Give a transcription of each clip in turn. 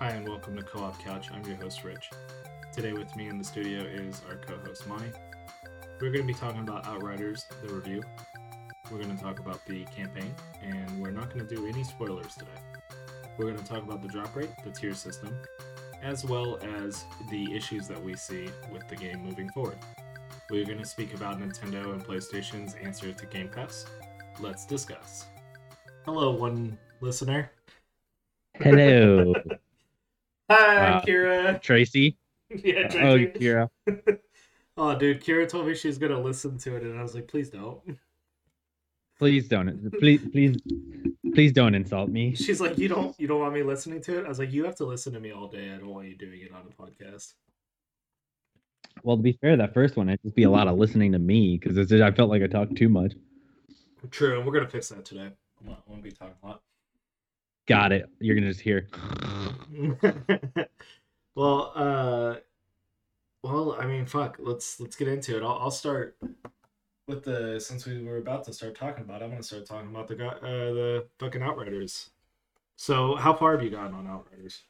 Hi, and welcome to Co op Couch. I'm your host, Rich. Today, with me in the studio is our co host, Monty. We're going to be talking about Outriders, the review. We're going to talk about the campaign, and we're not going to do any spoilers today. We're going to talk about the drop rate, the tier system, as well as the issues that we see with the game moving forward. We're going to speak about Nintendo and PlayStation's answer to Game Pass. Let's discuss. Hello, one listener. Hello, Hi, Wow. Kira. Tracy. Yeah, uh, Tracy. Oh. Kira. Oh, dude, Kira told me she's gonna listen to it, and I was like, please don't. Please don't. Please, please, please don't insult me. She's like, you don't, you don't want me listening to it. I was like, you have to listen to me all day. I don't want you doing it on a podcast. Well, to be fair, that first one, it'd just be a lot of listening to me because I felt like I talked too much. True, and we're gonna fix that today. I'm gonna be talking a lot. Got it. You're gonna just hear. well, uh, well, I mean, fuck. Let's let's get into it. I'll, I'll start with the since we were about to start talking about. it, I'm gonna start talking about the guy, uh, the fucking Outriders. So, how far have you gotten on Outriders?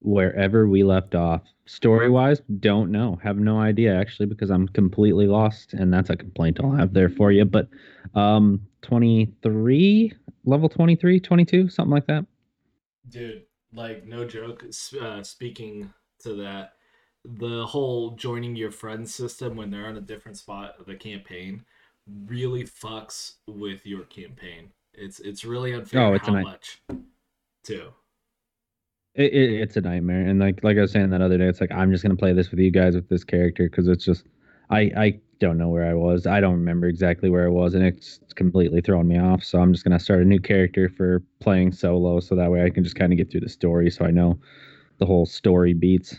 Wherever we left off, story wise, don't know. Have no idea actually because I'm completely lost, and that's a complaint I'll have there for you. But, um, 23 level 23, 22, something like that. Dude, like no joke. Uh, speaking to that, the whole joining your friends system when they're on a different spot of the campaign really fucks with your campaign. It's it's really unfair Oh, it's how much too. it, it, it's a nightmare and like like i was saying that other day it's like i'm just gonna play this with you guys with this character because it's just i i don't know where i was i don't remember exactly where i was and it's completely thrown me off so i'm just gonna start a new character for playing solo so that way i can just kind of get through the story so i know the whole story beats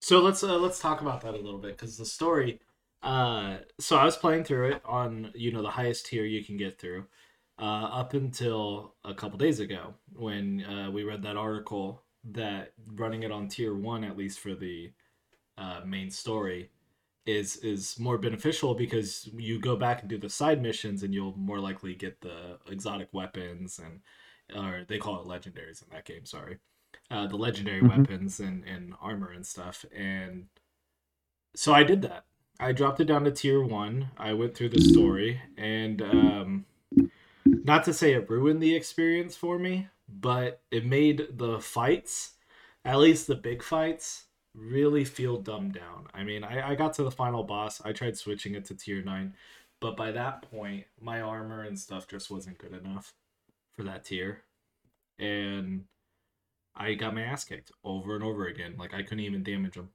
So let's uh, let's talk about that a little bit because the story. Uh, so I was playing through it on you know the highest tier you can get through, uh, up until a couple days ago when uh, we read that article that running it on tier one at least for the uh, main story is is more beneficial because you go back and do the side missions and you'll more likely get the exotic weapons and or they call it legendaries in that game. Sorry uh, the legendary Mhm. weapons and, and armor and stuff. And so I did that. I dropped it down to tier one. I went through the story, and um, not to say it ruined the experience for me, but it made the fights, at least the big fights, really feel dumbed down. I mean, I, I got to the final boss. I tried switching it to tier nine, but by that point, my armor and stuff just wasn't good enough for that tier. And I got my ass kicked over and over again. Like I couldn't even damage them.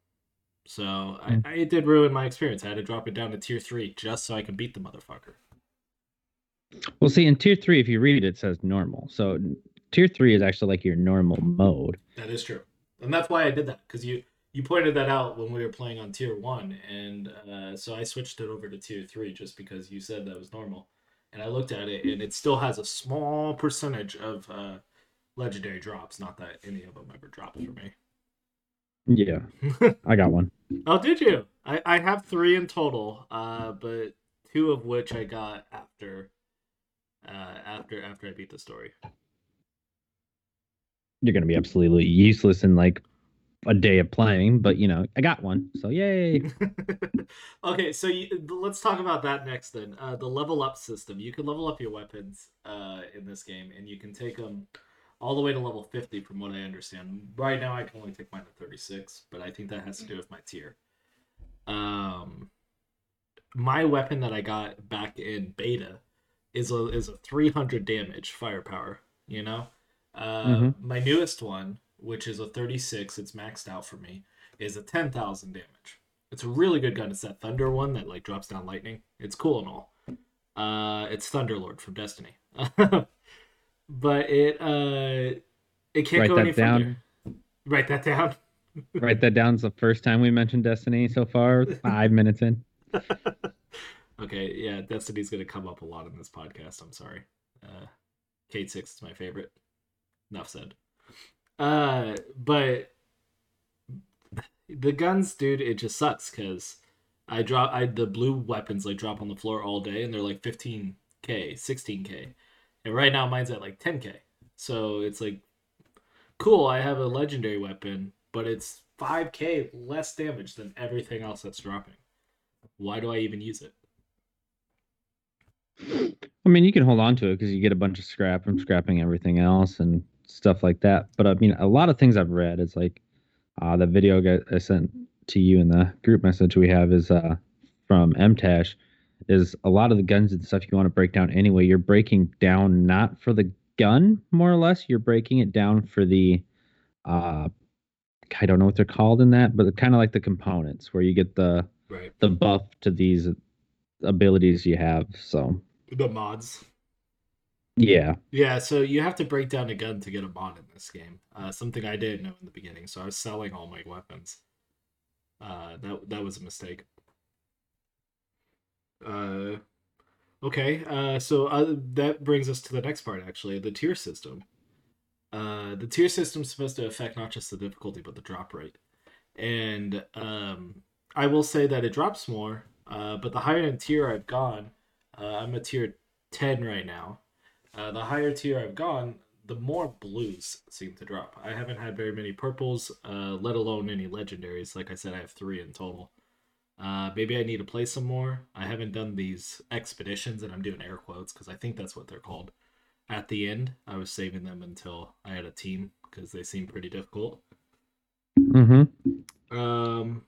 So I, Mm. I, it did ruin my experience. I had to drop it down to tier three just so I could beat the motherfucker. well see in tier three if you read it it says normal so tier three is actually like your normal mode That is true, and that's why I did that because you you pointed that out when we were playing on tier one, and uh, so I switched it over to tier three just because you said that was normal. And I looked at it, and it still has a small percentage of uh, legendary drops. Not that any of them ever dropped for me. yeah i got one Oh, did you? I, I have three in total, uh, but two of which I got after uh, after after I beat the story. you're gonna be absolutely useless in like a day of playing, but you know, I got one, so yay! okay, so you, let's talk about that next then. Uh, the level up system. You can level up your weapons uh, in this game, and you can take them all the way to level 50 from what I understand. Right now, I can only take mine to 36, but I think that has to do with my tier. Um, my weapon that I got back in beta is a is a 300 damage firepower. You know, uh, Mhm. my newest one, which is a 36, it's maxed out for me, is a 10,000 damage. It's a really good gun. It's that Thunder one that like drops down lightning. It's cool and all. Uh, it's Thunderlord from Destiny, but it uh, it can't Write go that any down. further. Write that down. Write that down. It's the first time we mentioned Destiny so far. Five minutes in. okay, yeah, Destiny's gonna come up a lot in this podcast. I'm sorry. Uh, Kate Six is my favorite. Enough said. Uh, but the guns, dude, it just sucks because I drop I the blue weapons like drop on the floor all day and they're like 15k, 16k. And right now mine's at like 10k. So it's like cool, I have a legendary weapon, but it's 5k less damage than everything else that's dropping. Why do I even use it? I mean, you can hold on to it because you get a bunch of scrap from scrapping everything else and stuff like that. But I mean, a lot of things I've read is like uh, the video I sent to you in the group message we have is uh, from MTash. Is a lot of the guns and stuff you want to break down anyway. You're breaking down not for the gun, more or less. You're breaking it down for the, uh, I don't know what they're called in that, but kind of like the components where you get the Right. the buff to these abilities you have. So The mods. Yeah, Yeah, so you have to break down a gun to get a mod in this game. Uh, something I didn't know in the beginning, so I was selling all my weapons. Uh, that that was a mistake. Uh, okay, uh, so uh, that brings us to the next part. Actually, the tier system. Uh, the tier system is supposed to affect not just the difficulty but the drop rate, and um, I will say that it drops more. Uh, but the higher in tier I've gone, uh, I'm a tier ten right now. Uh, the higher tier I've gone, the more blues seem to drop. I haven't had very many purples, uh, let alone any legendaries. Like I said, I have three in total. Uh, maybe I need to play some more. I haven't done these expeditions, and I'm doing air quotes because I think that's what they're called. At the end, I was saving them until I had a team because they seem pretty difficult. mm-hmm. Um,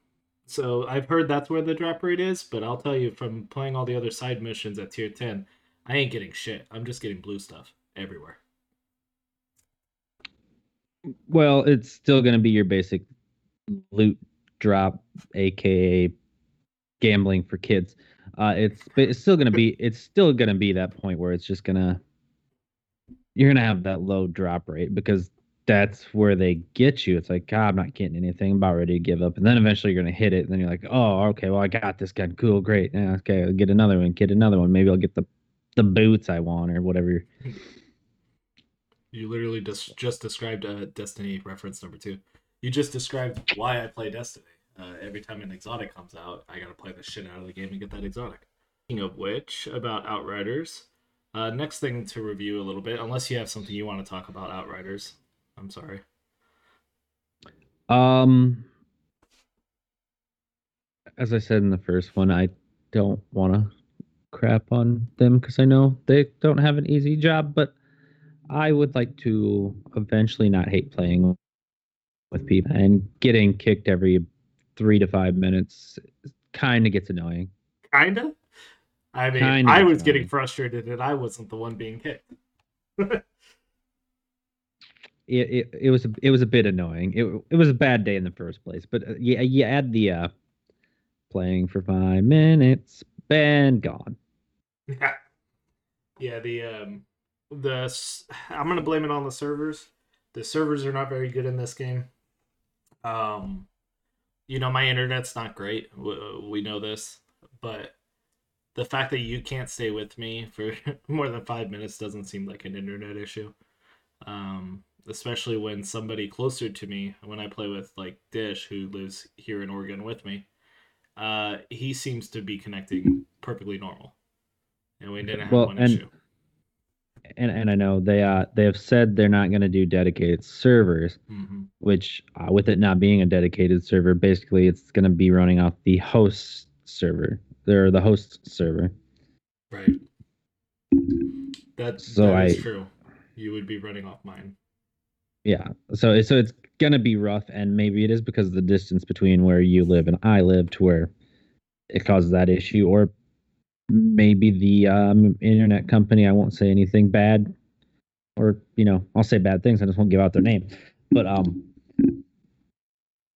so I've heard that's where the drop rate is, but I'll tell you from playing all the other side missions at tier 10, I ain't getting shit. I'm just getting blue stuff everywhere. Well, it's still going to be your basic loot drop, aka gambling for kids. Uh, it's it's still going to be it's still going to be that point where it's just going to you're going to have that low drop rate because that's where they get you. It's like, God, I'm not getting anything. I'm about ready to give up. And then eventually you're going to hit it. And then you're like, oh, okay, well, I got this gun. Cool, great. Yeah, okay, I'll get another one, get another one. Maybe I'll get the, the boots I want or whatever. You literally just just described uh, Destiny reference number two. You just described why I play Destiny. Uh, every time an exotic comes out, I gotta play the shit out of the game and get that exotic. Speaking of which, about Outriders, uh, next thing to review a little bit, unless you have something you want to talk about Outriders. I'm sorry. Um, as I said in the first one, I don't want to crap on them because I know they don't have an easy job, but I would like to eventually not hate playing with people and getting kicked every three to five minutes kind of gets annoying. Kinda. I mean, Kinda I was getting frustrated that I wasn't the one being kicked. It, it it was a, it was a bit annoying. It it was a bad day in the first place, but uh, yeah, you add the uh, playing for five minutes, been gone. Yeah. Yeah, the um the I'm going to blame it on the servers. The servers are not very good in this game. Um you know, my internet's not great. We know this, but the fact that you can't stay with me for more than 5 minutes doesn't seem like an internet issue. Um especially when somebody closer to me when I play with like Dish who lives here in Oregon with me. Uh he seems to be connecting perfectly normal and we didn't have Well, one and- issue. And and I know they uh they have said they're not going to do dedicated servers, hmm which uh, with it not being a dedicated server, basically it's going to be running off the host server. They're the host server. Right. That's So that is I- true. You would be running off mine. Yeah. So so it's gonna be rough, and maybe it is because of the distance between where you live and I live, to where it causes that issue, or maybe the um, internet company. I won't say anything bad, or you know, I'll say bad things. I just won't give out their name. But um,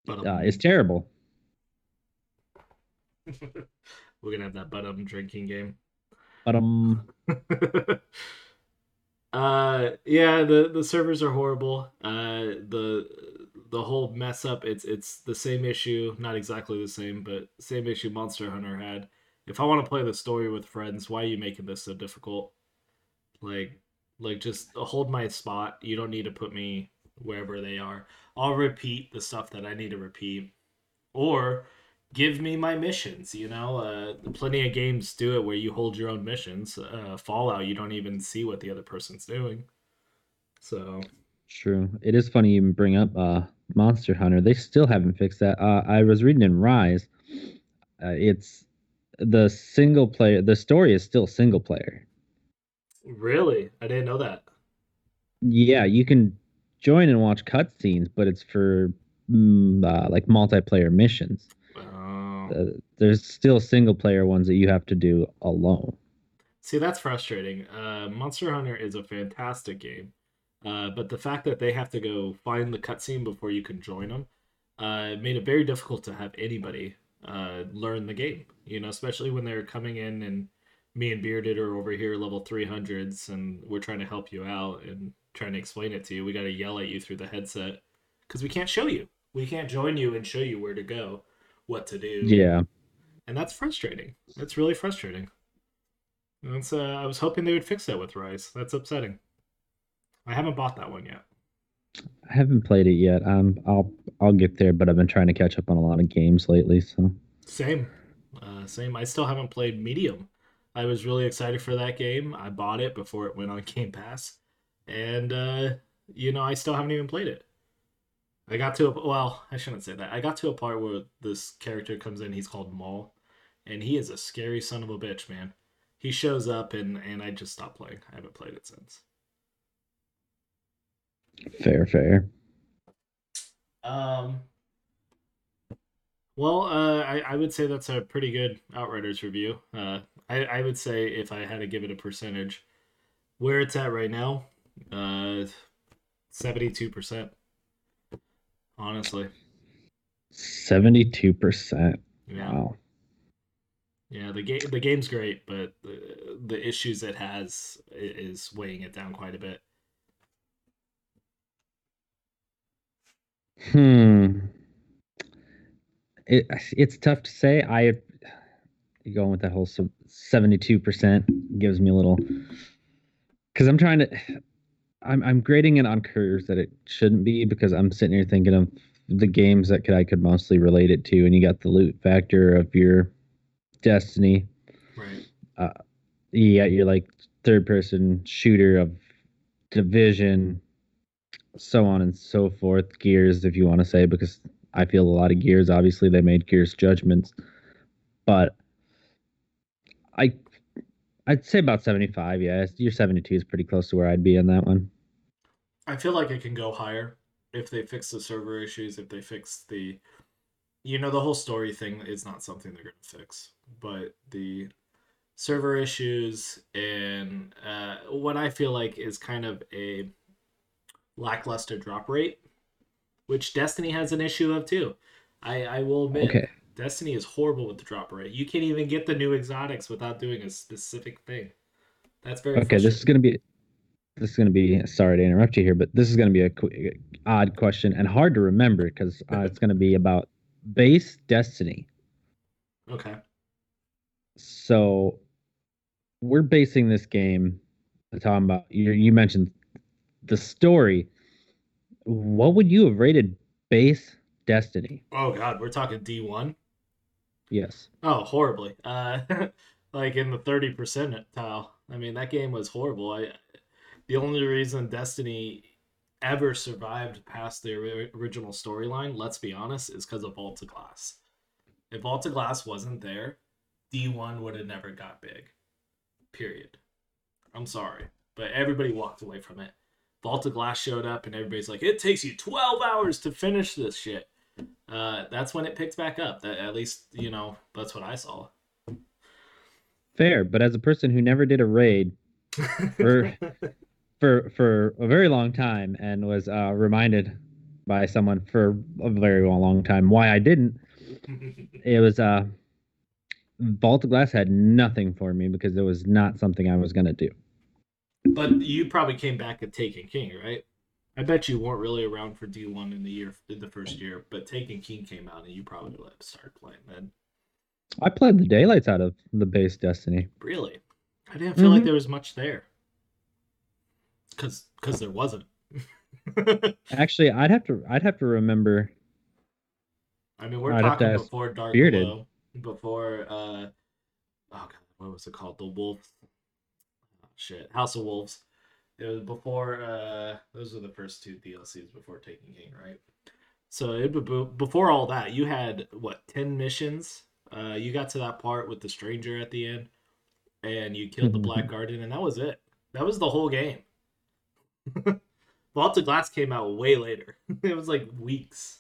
But uh, um, it's terrible. we're gonna have that but um drinking game. But um, uh yeah, the the servers are horrible. Uh the the whole mess up it's it's the same issue, not exactly the same, but same issue Monster Hunter had. If I want to play the story with friends, why are you making this so difficult? Like like just hold my spot. You don't need to put me wherever they are. I'll repeat the stuff that I need to repeat. Or give me my missions you know uh plenty of games do it where you hold your own missions uh fallout you don't even see what the other person's doing so True. It is funny you bring up uh, Monster Hunter. They still haven't fixed that. Uh, I was reading in Rise. Uh, it's the single player. The story is still single player. Really? I didn't know that. Yeah, you can join and watch cutscenes, but it's for mm, uh, like multiplayer missions. Oh. Uh, there's still single player ones that you have to do alone. See, that's frustrating. Uh, Monster Hunter is a fantastic game, uh, but the fact that they have to go find the cutscene before you can join them uh, made it very difficult to have anybody uh, learn the game. You know, especially when they're coming in and me and Bearded are over here level 300s and we're trying to help you out and trying to explain it to you. We got to yell at you through the headset because we can't show you. We can't join you and show you where to go, what to do. Yeah. And that's frustrating. That's really frustrating. That's uh, I was hoping they would fix that with Rise. That's upsetting. I haven't bought that one yet. I haven't played it yet. Um, I'll I'll get there, but I've been trying to catch up on a lot of games lately. So same, uh, same. I still haven't played Medium. I was really excited for that game. I bought it before it went on Game Pass, and uh, you know I still haven't even played it. I got to a well, I shouldn't say that. I got to a part where this character comes in. He's called Maw, and he is a scary son of a bitch, man. He shows up, and and I just stopped playing. I haven't played it since. Fair, fair. Um. Well, uh, I, I would say that's a pretty good Outriders review. Uh, I, I would say if I had to give it a percentage, where it's at right now, uh, seventy-two percent. Honestly. Seventy-two percent. Yeah. Wow. Yeah, the game the game's great, but the, the issues it has is weighing it down quite a bit. Hmm. It, it's tough to say. I going with that whole seventy-two percent gives me a little because I'm trying to. I'm I'm grading it on curves that it shouldn't be because I'm sitting here thinking of the games that could I could mostly relate it to, and you got the loot factor of your Destiny. Right. Uh, yeah, you're like third person shooter of Division, so on and so forth. Gears, if you want to say, because I feel a lot of Gears. Obviously, they made Gears Judgments, but I I'd say about 75. Yeah, your 72 is pretty close to where I'd be on that one. I feel like it can go higher if they fix the server issues, if they fix the you know the whole story thing is not something they're going to fix, but the server issues and uh, what I feel like is kind of a lackluster drop rate, which Destiny has an issue of too. I, I will admit, okay. Destiny is horrible with the drop rate. You can't even get the new exotics without doing a specific thing. That's very okay. This is gonna be this is gonna be sorry to interrupt you here, but this is gonna be a qu- odd question and hard to remember because uh, it's gonna be about base Destiny. Okay. So we're basing this game talking about you you mentioned the story. What would you have rated base Destiny? Oh god, we're talking D1? Yes. Oh, horribly. Uh like in the 30 percentile. I mean, that game was horrible. I the only reason Destiny ever survived past the original storyline, let's be honest, is because of Vault of Glass. If Vault of Glass wasn't there, D1 would have never got big. Period. I'm sorry. But everybody walked away from it. Vault of Glass showed up, and everybody's like, it takes you 12 hours to finish this shit. Uh, that's when it picked back up. That At least, you know, that's what I saw. Fair, but as a person who never did a raid, for for for a very long time and was uh, reminded by someone for a very long time why I didn't. it was uh, Vault of Glass had nothing for me because it was not something I was gonna do. But you probably came back at Taken King, right? I bet you weren't really around for D one in the year in the first year, but Taken King came out and you probably started playing then. I played the daylights out of the base Destiny. Really? I didn't feel mm-hmm. like there was much there because because there wasn't. Actually, I'd have to I'd have to remember. I mean, we're I'd talking before Dark Bearded. Glow, before uh, oh god, what was it called? The Wolf. Shit, House of Wolves. It was before. uh Those were the first two DLCs before Taken King, right? So it, before all that, you had what ten missions. Uh, you got to that part with the stranger at the end, and you killed the Black Guardian, and that was it. That was the whole game. Vault of Glass came out way later. it was like weeks.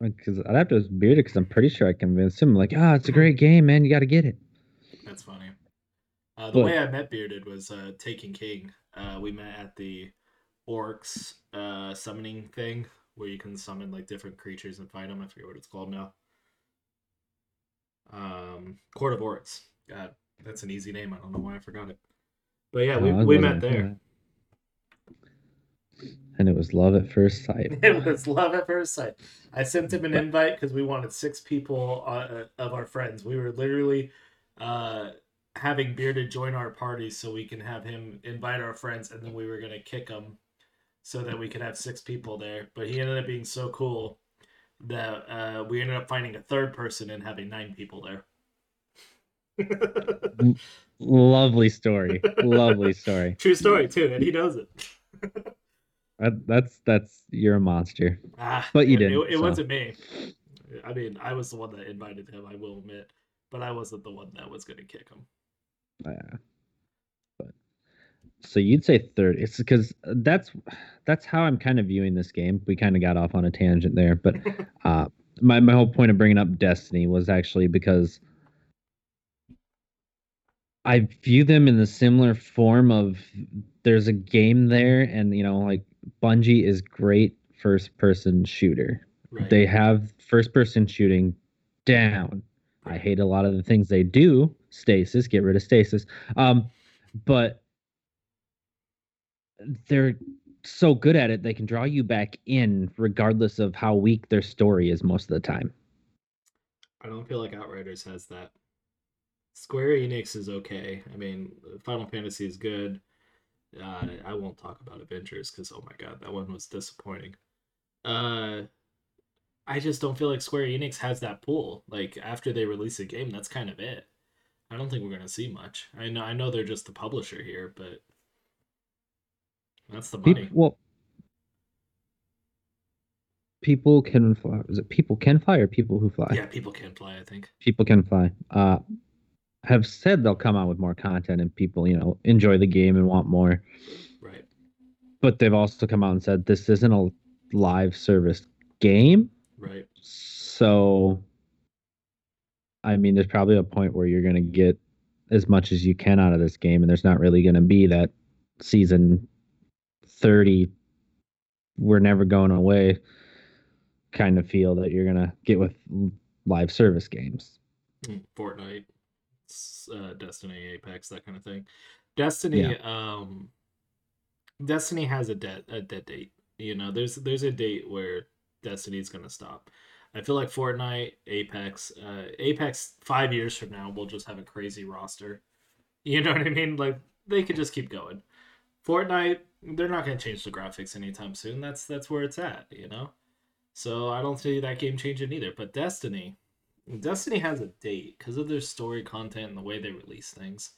Because I'd have to beard it because I'm pretty sure I convinced him. Like, ah, oh, it's a great game, man. You got to get it. That's funny. Uh, the but, way I met Bearded was uh, Taken King. Uh, we met at the Oryx uh, summoning thing where you can summon like different creatures and fight them. I forget what it's called now. Um, Court of Oryx. God, that's an easy name. I don't know why I forgot it. But yeah, we, we met there. And it was love at first sight. it was love at first sight. I sent him an invite because we wanted six people uh, of our friends. We were literally uh, having Bearded join our party so we can have him invite our friends, and then we were gonna kick him so that we could have six people there. But he ended up being so cool that uh, we ended up finding a third person and having nine people there. Lovely story. Lovely story. True story too, and he knows it. that, that's that's you're a monster. Ah, but you didn't. It, it so. wasn't me. I mean, I was the one that invited him. I will admit, but I wasn't the one that was going to kick him. Yeah. But so you'd say third. It's because that's that's how I'm kind of viewing this game. We kind of got off on a tangent there, but uh, my my whole point of bringing up Destiny was actually because I view them in the similar form of there's a game there, and you know, like Bungie is great first person shooter. Right. They have first person shooting down. I hate a lot of the things they do. Stasis, get rid of stasis. Um, but they're so good at it, they can draw you back in regardless of how weak their story is most of the time. I don't feel like Outriders has that. Square Enix is okay. I mean, Final Fantasy is good. Uh, I won't talk about Avengers because oh my god, that one was disappointing. Uh, I just don't feel like Square Enix has that pull. Like after they release a game, that's kind of it. I don't think we're gonna see much. I know I know they're just the publisher here, but that's the money. People, well, people can fly. Is it people can fly or people who fly? Yeah, people can fly. I think people can fly. Uh, have said they'll come out with more content and people, you know, enjoy the game and want more. Right. But they've also come out and said this isn't a live service game. Right. So I mean, there's probably a point where you're going to get as much as you can out of this game and there's not really going to be that season 30 we're never going away kind of feel that you're going to get with live service games. Hmm, Fortnite uh, Destiny, Apex, that kind of thing. Destiny, yeah. um, Destiny has a dead a dead date. You know, there's there's a date where Destiny's gonna stop. I feel like Fortnite, Apex, uh, Apex five years from now will just have a crazy roster. You know what I mean? Like they could just keep going. Fortnite, they're not gonna change the graphics anytime soon. That's that's where it's at. You know. So I don't see that game changing either. But Destiny, Destiny has a date because of their story content and the way they release things.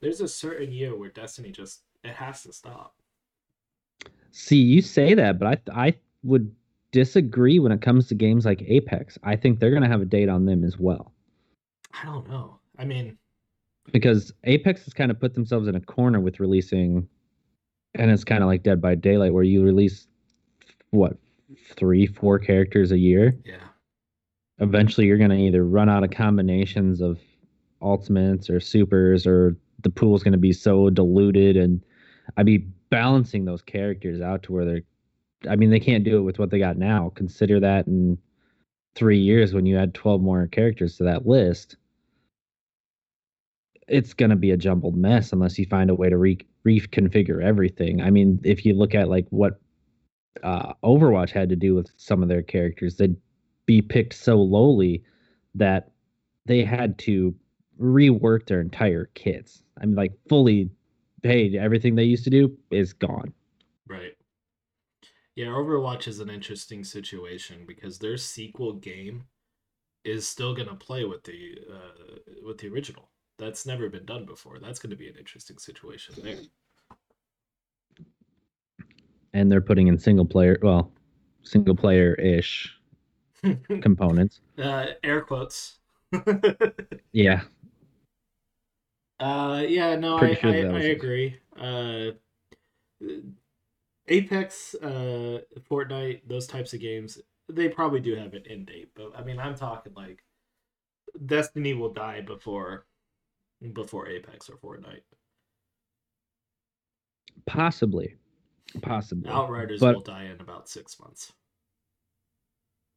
There's a certain year where Destiny just it has to stop. See, you say that, but I I would disagree when it comes to games like Apex. I think they're going to have a date on them as well. I don't know. I mean, because Apex has kind of put themselves in a corner with releasing, and it's kind of like Dead by Daylight, where you release what three, four characters a year. Yeah eventually you're going to either run out of combinations of ultimates or supers or the pool's going to be so diluted and I'd be balancing those characters out to where they're I mean they can't do it with what they got now. Consider that in 3 years when you add 12 more characters to that list. It's going to be a jumbled mess unless you find a way to re- reconfigure everything. I mean, if you look at like what uh, Overwatch had to do with some of their characters, they'd be picked so lowly that they had to rework their entire kits. I mean, like fully, hey, everything they used to do is gone. Right. Yeah, Overwatch is an interesting situation because their sequel game is still gonna play with the uh, with the original. That's never been done before. That's going to be an interesting situation there. And they're putting in single player, well, single player ish components. Uh, air quotes. Yeah. Uh, yeah, no, I, sure I, I agree. Uh, Apex, uh, Fortnite, those types of games, they probably do have an end date, but I mean, I'm talking like Destiny will die before before Apex or Fortnite. Possibly. Possibly. Outriders But- will die in about six months.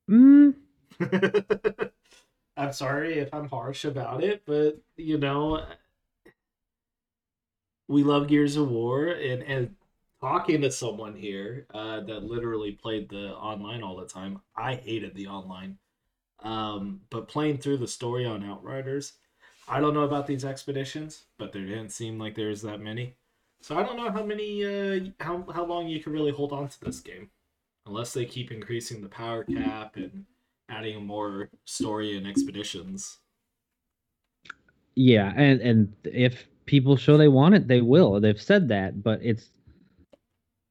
Mm, I'm sorry if I'm harsh about it, but you know, we love Gears of War, and and talking to someone here uh, that literally played the online all the time, I hated the online. Um, but playing through the story on Outriders, I don't know about these expeditions, but there didn't seem like there's that many. So I don't know how many, uh, how how long you can really hold on to this game, unless they keep increasing the power cap and adding more story and expeditions. yeah, and and if people show they want it, they will. They've said that, but it's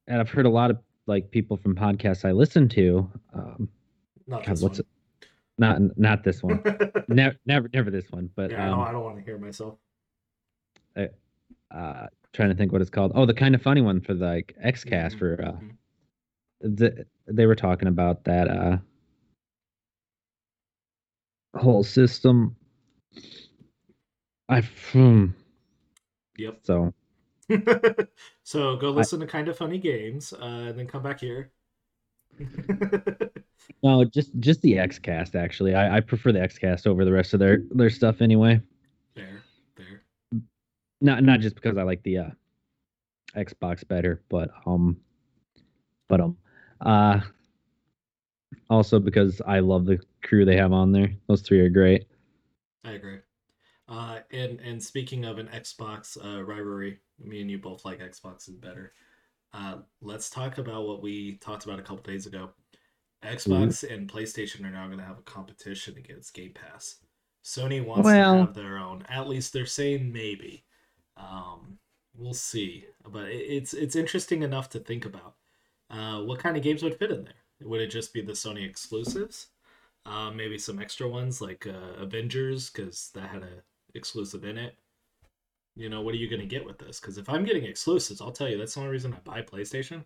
and I've heard a lot of like people from podcasts I listen to. Um, Not God, this what's one. not not this one. never never never this one, but yeah, no, um, I don't want to hear myself. uh, trying to think what it's called. Oh, the kind of funny one for the like XCast Mhm, for uh, mhm. the, they were talking about that uh whole system. I hmm, Yep. so so go listen to kind of funny games, uh, and then come back here. no, just just the XCast actually. I, I prefer the XCast over the rest of their their stuff anyway. there, there. Not not just because I like the uh Xbox better, but um but um uh also because I love the crew they have on there. Those three are great. I agree. Uh, and and speaking of an Xbox uh, rivalry, me and you both like Xboxes better. Uh, let's talk about what we talked about a couple days ago. Xbox and PlayStation are now going to have a competition against Game Pass. Sony wants Well- to have their own. At least they're saying maybe. Um, we'll see. But it, it's it's interesting enough to think about. Uh, what kind of games would fit in there? Would it just be the Sony exclusives? Uh, maybe some extra ones like uh, Avengers because that had a exclusive in it. You know, what are you gonna get with this? Because if I'm getting exclusives, I'll tell you that's the only reason I buy PlayStation.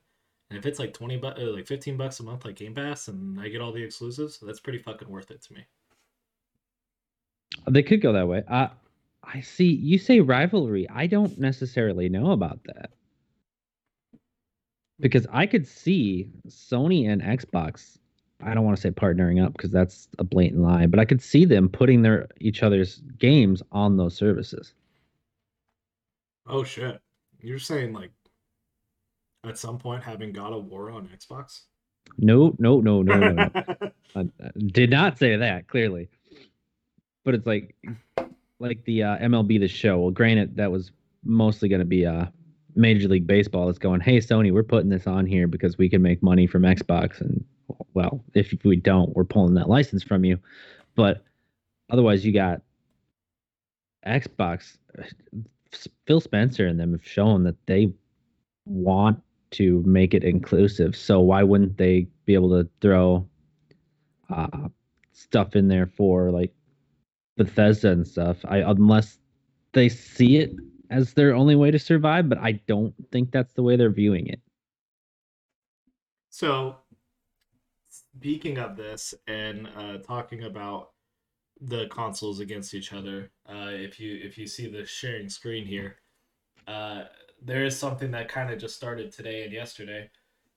And if it's like twenty bu- uh, like fifteen bucks a month, like Game Pass, and I get all the exclusives, that's pretty fucking worth it to me. They could go that way. I I see you say rivalry. I don't necessarily know about that. Because I could see Sony and Xbox, I don't want to say partnering up because that's a blatant lie, but I could see them putting their each other's games on those services. Oh shit! You're saying like at some point having God of War on Xbox? No, no, no, no, no. no. I, I did not say that clearly. But it's like like the uh, MLB the show. Well, granted that was mostly going to be uh Major League Baseball that's going, "Hey Sony, we're putting this on here because we can make money from Xbox and well, if we don't, we're pulling that license from you." But otherwise you got Xbox Phil Spencer and them have shown that they want to make it inclusive. So why wouldn't they be able to throw uh, stuff in there for like Bethesda and stuff? I unless they see it as their only way to survive, but I don't think that's the way they're viewing it. So, speaking of this and uh, talking about the consoles against each other, uh, if you if you see the sharing screen here, uh, there is something that kind of just started today and yesterday,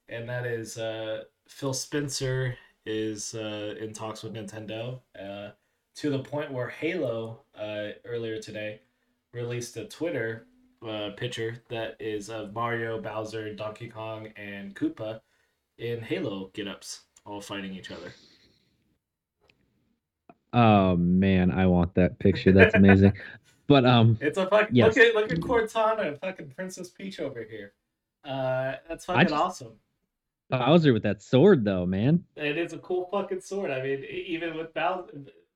and that is uh, Phil Spencer is uh, in talks with Nintendo uh, to the point where Halo uh, earlier today released a Twitter uh, picture that is of Mario, Bowser, Donkey Kong, and Koopa in Halo get-ups, all fighting each other. Oh man, I want that picture. That's amazing. but um, It's a fucking Yes. look at look at Cortana and fucking Princess Peach over here. Uh, that's fucking just- awesome. Bowser with that sword though, man. It is a cool fucking sword. I mean, even with Bow-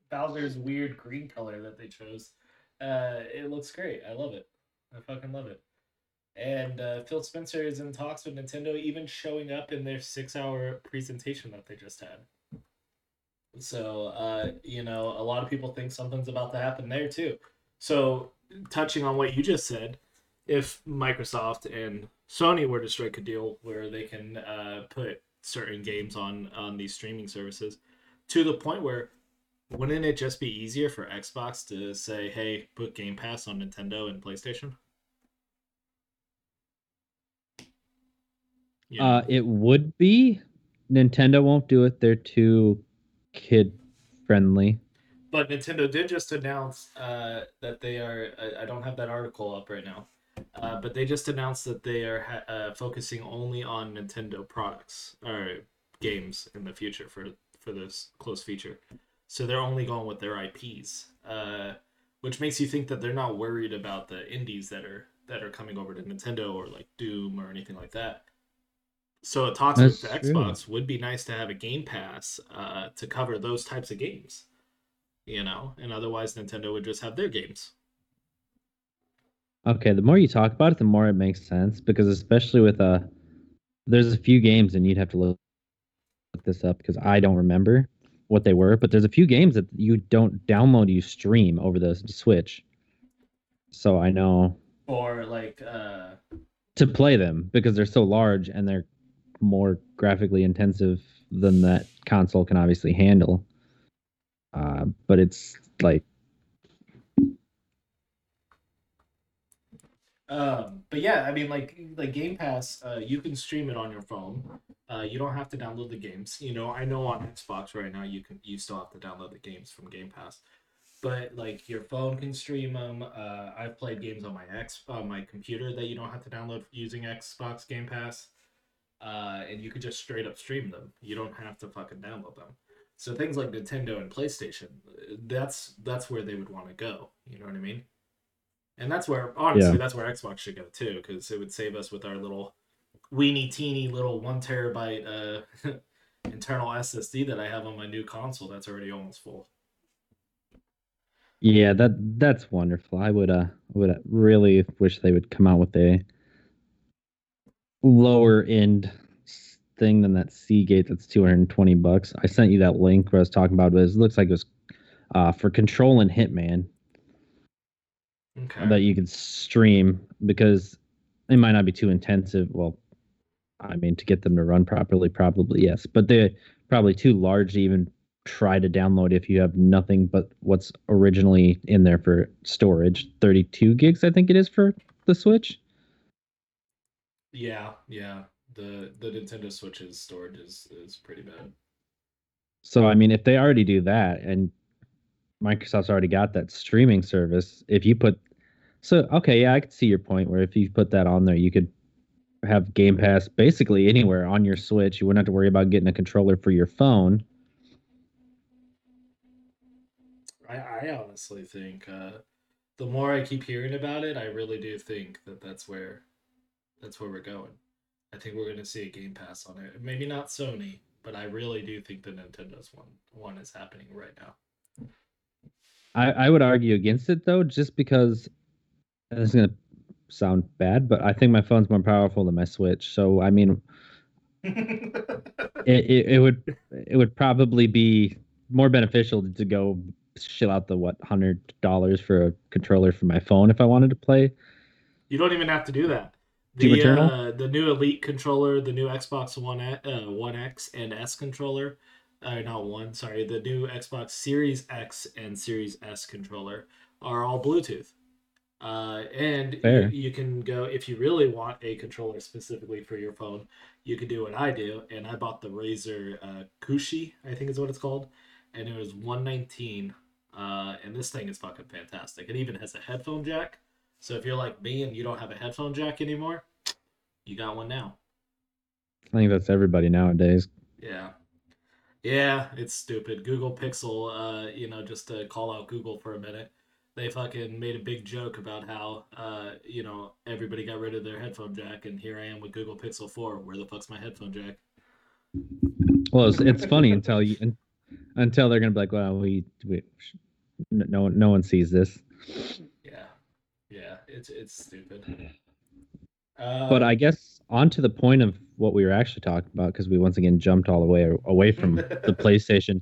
Bowser's weird green color that they chose, Uh, it looks great. I love it. I fucking love it. And uh, Phil Spencer is in talks with Nintendo, even showing up in their six-hour presentation that they just had. So, uh, you know, a lot of people think something's about to happen there too. So, touching on what you just said, if Microsoft and Sony were to strike a deal where they can uh, put certain games on on these streaming services, to the point where wouldn't it just be easier for Xbox to say, "Hey, put Game Pass on Nintendo and PlayStation"? Know? Uh, it would be. Nintendo won't do it. They're too kid friendly. But Nintendo did just announce uh, that they are. I, I, don't have that article up right now, uh, but they just announced that they are ha- uh, focusing only on Nintendo products or games in the future for for this close feature. So they're only going with their IPs, uh, which makes you think that they're not worried about the indies that are that are coming over to Nintendo or like Doom or anything like that. So it talks That's with the Xbox would be nice to have a Game Pass uh, to cover those types of games, you know, and otherwise Nintendo would just have their games. Okay, the more you talk about it, the more it makes sense because especially with uh there's a few games and you'd have to look this up because I don't remember what they were, but there's a few games that you don't download, you stream over the Switch. So I know or like uh to play them because they're so large and they're more graphically intensive than that console can obviously handle. Uh, but it's like Um, but yeah, I mean, like like Game Pass, uh, you can stream it on your phone. Uh, you don't have to download the games. You know, I know on Xbox right now you can you still have to download the games from Game Pass, but like your phone can stream them. Uh, I've played games on my X on my computer that you don't have to download using Xbox Game Pass, uh, and you could just straight up stream them. You don't have to fucking download them. So things like Nintendo and PlayStation, that's that's where they would want to go. You know what I mean? And that's where, honestly, yeah. that's where Xbox should go too, because it would save us with our little weeny teeny little one terabyte uh, internal SSD that I have on my new console. That's already almost full. Yeah, that that's wonderful. I would uh would really wish they would come out with a lower end thing than that Seagate that's 220 bucks. I sent you that link where I was talking about it. It looks like it was uh, for Control and Hitman okay. that you could stream because it might not be too intensive. Well, I mean, to get them to run properly, probably yes, but they're probably too large to even try to download if you have nothing but what's originally in there for storage 32 gigs i think it is for the switch yeah yeah the the nintendo switch's storage is is pretty bad so i mean if they already do that and microsoft's already got that streaming service if you put so okay, yeah, I could see your point where if you put that on there, you could have Game Pass basically anywhere on your Switch. You wouldn't have to worry about getting a controller for your phone. I, I honestly think uh, the more I keep hearing about it, I really do think that that's where that's where we're going. I think we're going to see a Game Pass on it. Maybe not Sony, but I really do think the Nintendo's one one is happening right now. I, I would argue against it though, just because this is gonna sound bad, but I think my phone's more powerful than my Switch. So I mean, it, it, it would it would probably be more beneficial to go shell out the what hundred dollars for a controller for my phone if I wanted to play. You don't even have to do that. The uh, the new Elite controller, the new Xbox One uh, One X and S controller, uh, not one, sorry, the new Xbox Series X and Series S controller are all Bluetooth. Uh, and you, you, can go if you really want a controller specifically for your phone. You can do what I do, and I bought the Razer uh, Kishi, I think is what it's called, and it was one nineteen. Uh, and this thing is fucking fantastic. It even has a headphone jack. So if you're like me and you don't have a headphone jack anymore, you got one now. I think that's everybody nowadays. Yeah. Yeah, it's stupid. Google Pixel, uh, you know, just to call out Google for a minute they fucking made a big joke about how uh, you know everybody got rid of their headphone jack, and here I am with Google Pixel Four. Where the fuck's my headphone jack? Well, it's, it's funny until you until they're gonna be like, well, we, we no no one sees this. Yeah, yeah, it's it's stupid. Uh, But I guess on to the point of what we were actually talking about, because we once again jumped all the way away from the PlayStation,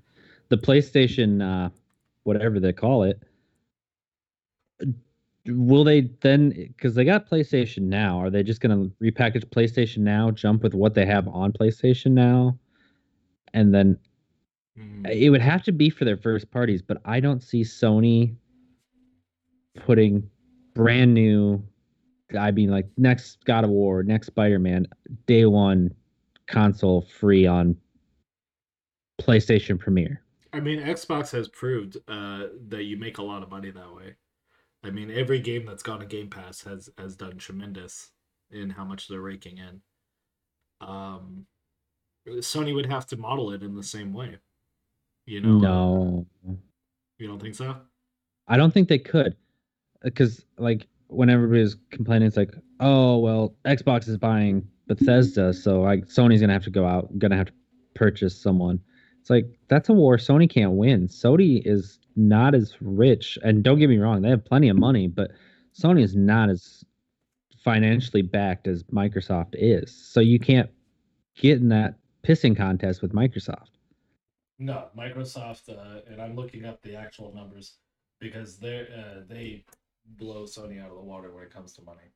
the PlayStation, uh, whatever they call it. Will they then? Because they got PlayStation Now, are they just going to repackage PlayStation Now, jump with what they have on PlayStation Now, and then mm, it would have to be for their first parties? But I don't see Sony putting brand new I mean, like next God of War, next Spider Man, day one console free on PlayStation Premiere. I mean, Xbox has proved uh, that you make a lot of money that way. I mean, every game that's gone to Game Pass has has done tremendous in how much they're raking in. Um, Sony would have to model it in the same way. You know? No, you don't think so? I don't think they could, because like when everybody's complaining, it's like, oh well, Xbox is buying Bethesda, so like Sony's gonna have to go out, gonna have to purchase someone. It's like that's a war Sony can't win. Sony is not as rich, and don't get me wrong, they have plenty of money, but Sony is not as financially backed as Microsoft is. So you can't get in that pissing contest with Microsoft. No, Microsoft, uh, and I'm looking up the actual numbers because they uh, they blow Sony out of the water when it comes to money.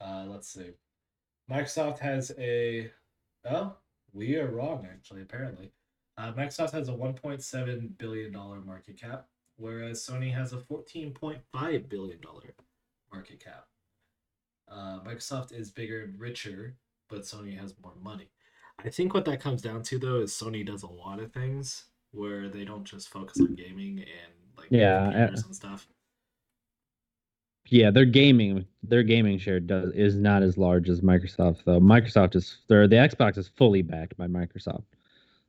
Uh, let's see. Microsoft has a. Oh, we are wrong, actually, apparently. Uh, Microsoft has a $1.7 billion market cap, whereas Sony has a $14.5 billion market cap. Uh, Microsoft is bigger and richer, but Sony has more money. I think what that comes down to, though, is Sony does a lot of things where they don't just focus on gaming and yeah computers and stuff. Yeah, their gaming their gaming share does is not as large as Microsoft though. Microsoft is their the Xbox is fully backed by Microsoft.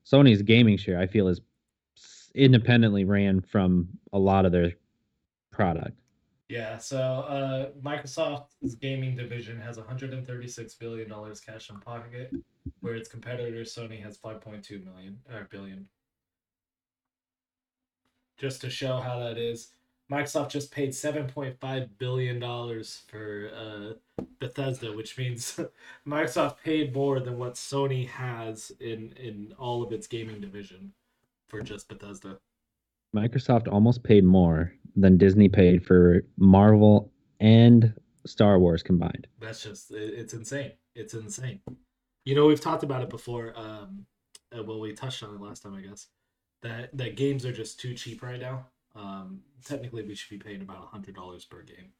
Sony's gaming share I feel is independently ran from a lot of their product. Yeah, so uh, Microsoft's gaming division has 136 billion dollars cash in pocket, where its competitor Sony has 5.2 million or billion just to show how that is. Microsoft just paid $7.5 billion for uh, Bethesda, which means Microsoft paid more than what Sony has in, in all of its gaming division for just Bethesda. Microsoft almost paid more than Disney paid for Marvel and Star Wars combined. That's just, it's insane. It's insane. You know, we've talked about it before. Um, uh, well, we touched on it last time, I guess that that games are just too cheap right now. Um, technically, we should be paying about a hundred dollars per game.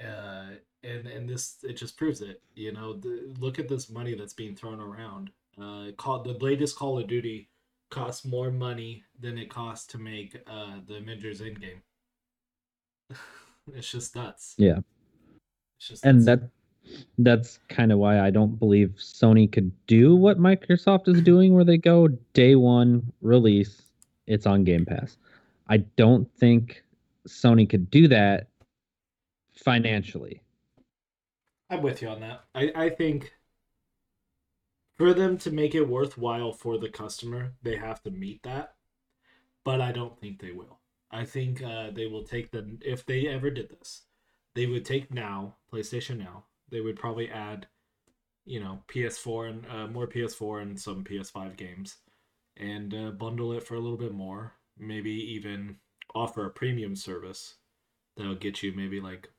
Uh, and and this it just proves it. You know, the, look at this money that's being thrown around. Uh, call the latest Call of Duty costs more money than it costs to make uh the Avengers Endgame. it's just nuts. Yeah. It's just and nuts. that that's kind of why I don't believe Sony could do what Microsoft is doing, where they go day one release, it's on Game Pass. I don't think Sony could do that financially. I'm with you on that. I, I think for them to make it worthwhile for the customer, they have to meet that. But I don't think they will. I think uh, they will take the if they ever did this, they would take now PlayStation Now they would probably add, you know, PS4 and uh, more PS4 and some PS5 games, and uh, bundle it for a little bit more. Maybe even offer a premium service that'll get you maybe like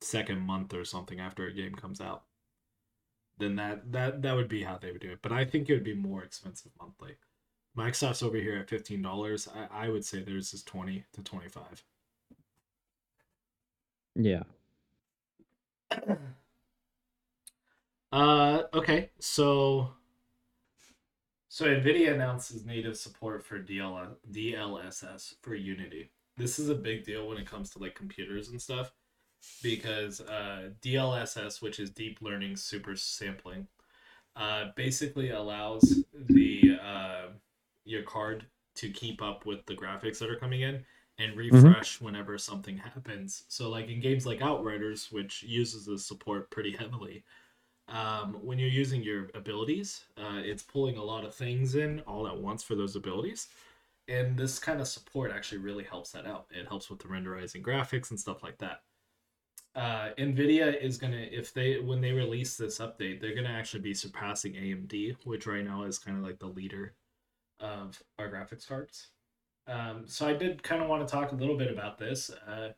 second month or something after a game comes out. Then that that that would be how they would do it. But I think it would be more expensive monthly. Microsoft's over here at fifteen dollars. I, I would say theirs is twenty to twenty five. Yeah. Uh, okay, so so NVIDIA announces native support for DL- DLSS for Unity. This is a big deal when it comes to like computers and stuff because uh, DLSS, which is deep learning super sampling, uh, basically allows the uh, your card to keep up with the graphics that are coming in and mm-hmm. refresh mm-hmm. whenever something happens. So, like in games like Outriders, which uses this support pretty heavily, um, when you're using your abilities, uh, it's pulling a lot of things in all at once for those abilities. and this kind of support actually really helps that out. It helps with the renderizing graphics and stuff like that. Uh, Nvidia is gonna if they when they release this update, they're gonna actually be surpassing AMD, which right now is kind of like the leader of our graphics cards. Um, so I did kind of want to talk a little bit about this. Uh,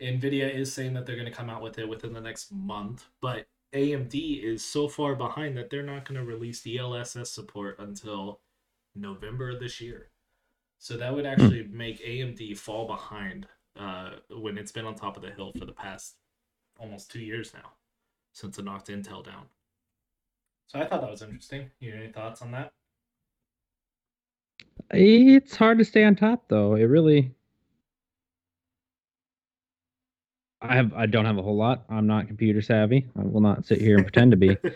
Nvidia is saying that they're to come out with it within the next month, but AMD is so far behind that they're not going to release DLSS support until November of this year. So that would actually make AMD fall behind uh, when it's been on top of the hill for the past almost two years now since it knocked Intel down. So I thought that was interesting. You have any thoughts on that? It's hard to stay on top though. It really I have I don't have a whole lot. I'm not computer savvy. I will not sit here and pretend to be.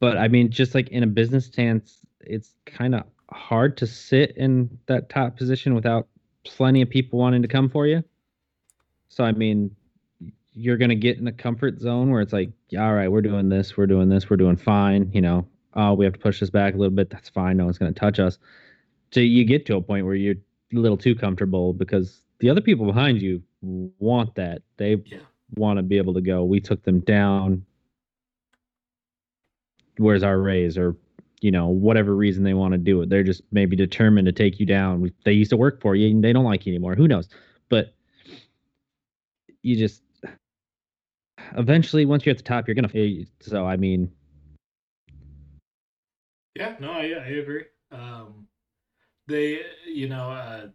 But I mean just like in a business stance, it's kind of hard to sit in that top position without plenty of people wanting to come for you. So I mean you're going to get in a comfort zone where it's like, all right, we're doing this, we're doing this, we're doing fine, you know. Oh, we have to push this back a little bit. That's fine. No one's going to touch us so you get to a point where you're a little too comfortable because the other people behind you want that. They yeah. want to be able to go. We took them down. Where's our raise? Or you know whatever reason they want to do it. They're just maybe determined to take you down. They used to work for you and they don't like you anymore. Who knows? But you just eventually once you're at the top, you're gonna. So I mean. Yeah, no, I, I agree. Um, they you know uh,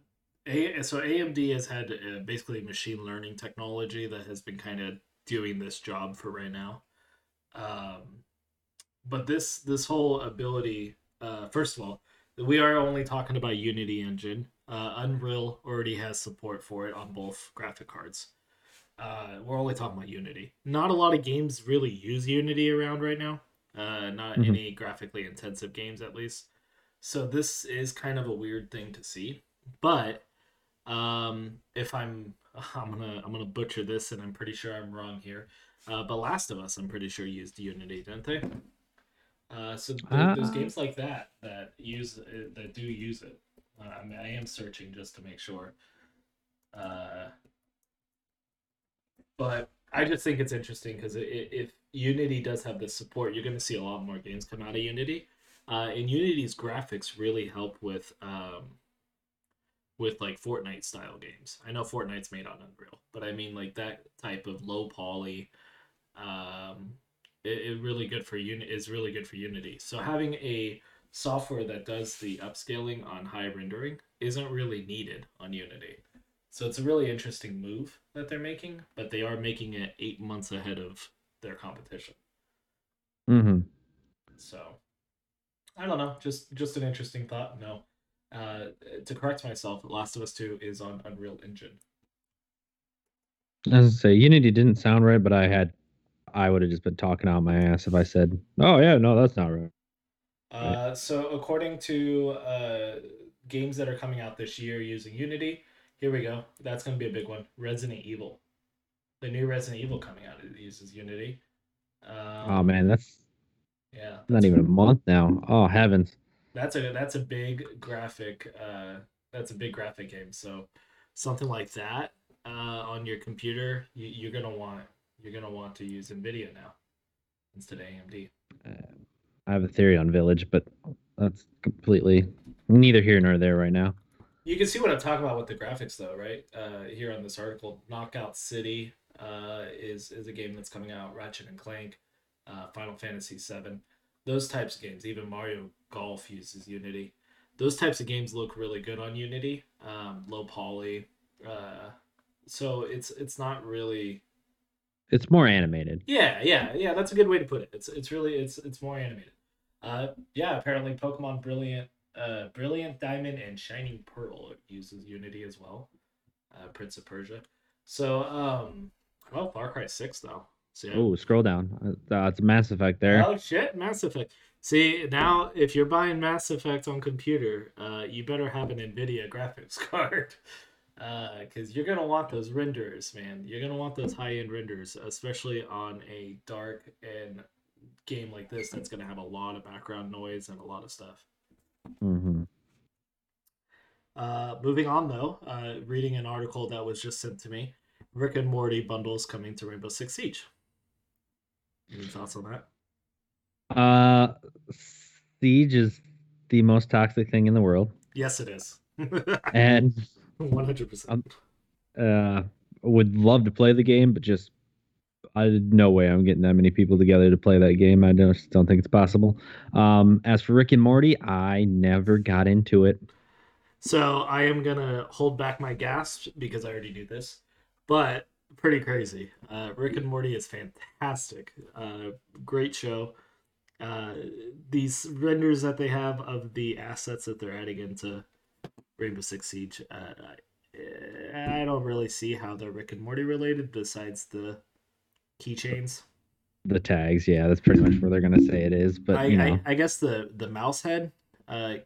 a, so AMD has had uh, basically machine learning technology that has been kind of doing this job for right now. Um, but this this whole ability, uh, first of all, we are only talking about Unity engine. Uh, Unreal already has support for it on both graphic cards. Uh, we're only talking about Unity. Not a lot of games really use Unity around right now. Uh, not mm-hmm. any graphically intensive games, at least. So this is kind of a weird thing to see, but um, if I'm I'm gonna I'm gonna butcher this, and I'm pretty sure I'm wrong here. Uh, but Last of Us, I'm pretty sure used Unity, didn't they? Uh, so th- uh, there's games like that that use uh, that do use it. Uh, I mean, I am searching just to make sure. Uh, but I just think it's interesting because if Unity does have this support, you're going to see a lot more games come out of Unity. Uh, and Unity's graphics really help with um, with like Fortnite style games. I know Fortnite's made on Unreal, but I mean like that type of low poly. Um, it, it really good for Unity is really good for Unity. So having a software that does the upscaling on high rendering isn't really needed on Unity. So it's a really interesting move that they're making, but they are making it eight months ahead of their competition. Mm-hmm. So I don't know. Just just an interesting thought. No. Uh, to correct myself, Last of Us Two is on Unreal Engine. As I say, Unity didn't sound right, but I had, I would have just been talking out my ass if I said, "Oh yeah, no, that's not right." Uh, so according to uh, games that are coming out this year using Unity, here we go. That's going to be a big one. Resident Evil, the new Resident Evil coming out it uses Unity. Um, oh man, that's yeah. Not even a month now. Oh heavens. That's a that's a big graphic uh that's a big graphic game. So something like that uh on your computer, you, you're gonna want you're gonna want to use NVIDIA now instead of AMD. Uh, I have a theory on Village, but that's completely neither here nor there right now. You can see what I'm talking about with the graphics, though, right? Uh, here on this article, Knockout City uh, is is a game that's coming out. Ratchet and Clank uh, Final Fantasy VII, those types of games. Even Mario Golf uses Unity. Those types of games look really good on Unity, um, low poly. Uh, so it's it's not really. It's more animated. Yeah, yeah, yeah. That's a good way to put it. It's it's really it's it's more animated. Uh, yeah. Apparently, Pokemon Brilliant, uh, Brilliant Diamond and Shining Pearl uses Unity as well. Uh, Prince of Persia. So, um, well, Far Cry Six though. So, Oh, scroll down. That's uh, Mass Effect there. Oh shit, Mass Effect. See now, if you're buying Mass Effect on computer, uh, you better have an NVIDIA graphics card, because uh, you're gonna want those renders, man. You're gonna want those high-end renders, especially on a dark and game like this that's gonna have a lot of background noise and a lot of stuff. Mm-hmm. Uh, moving on though, uh, reading an article that was just sent to me, Rick and Morty bundles coming to Rainbow Six Siege. Any thoughts on that? Uh, Siege is the most toxic thing in the world, Yes, it is. and One hundred percent. uh, would love to play the game, but just I no way I'm getting that many people together to play that game. I just don't think it's possible. Um, as for Rick and Morty, I never got into it. So I am gonna hold back my gasp because I already knew this, but pretty crazy. Uh, Rick and Morty is fantastic. Uh, great show. Uh, these renders that they have of the assets that they're adding into Rainbow Six Siege, uh, I, I don't really see how they're Rick and Morty related besides the keychains. The tags, yeah, that's pretty much where they're gonna say it is. But I, you know, I, I guess the the mouse head uh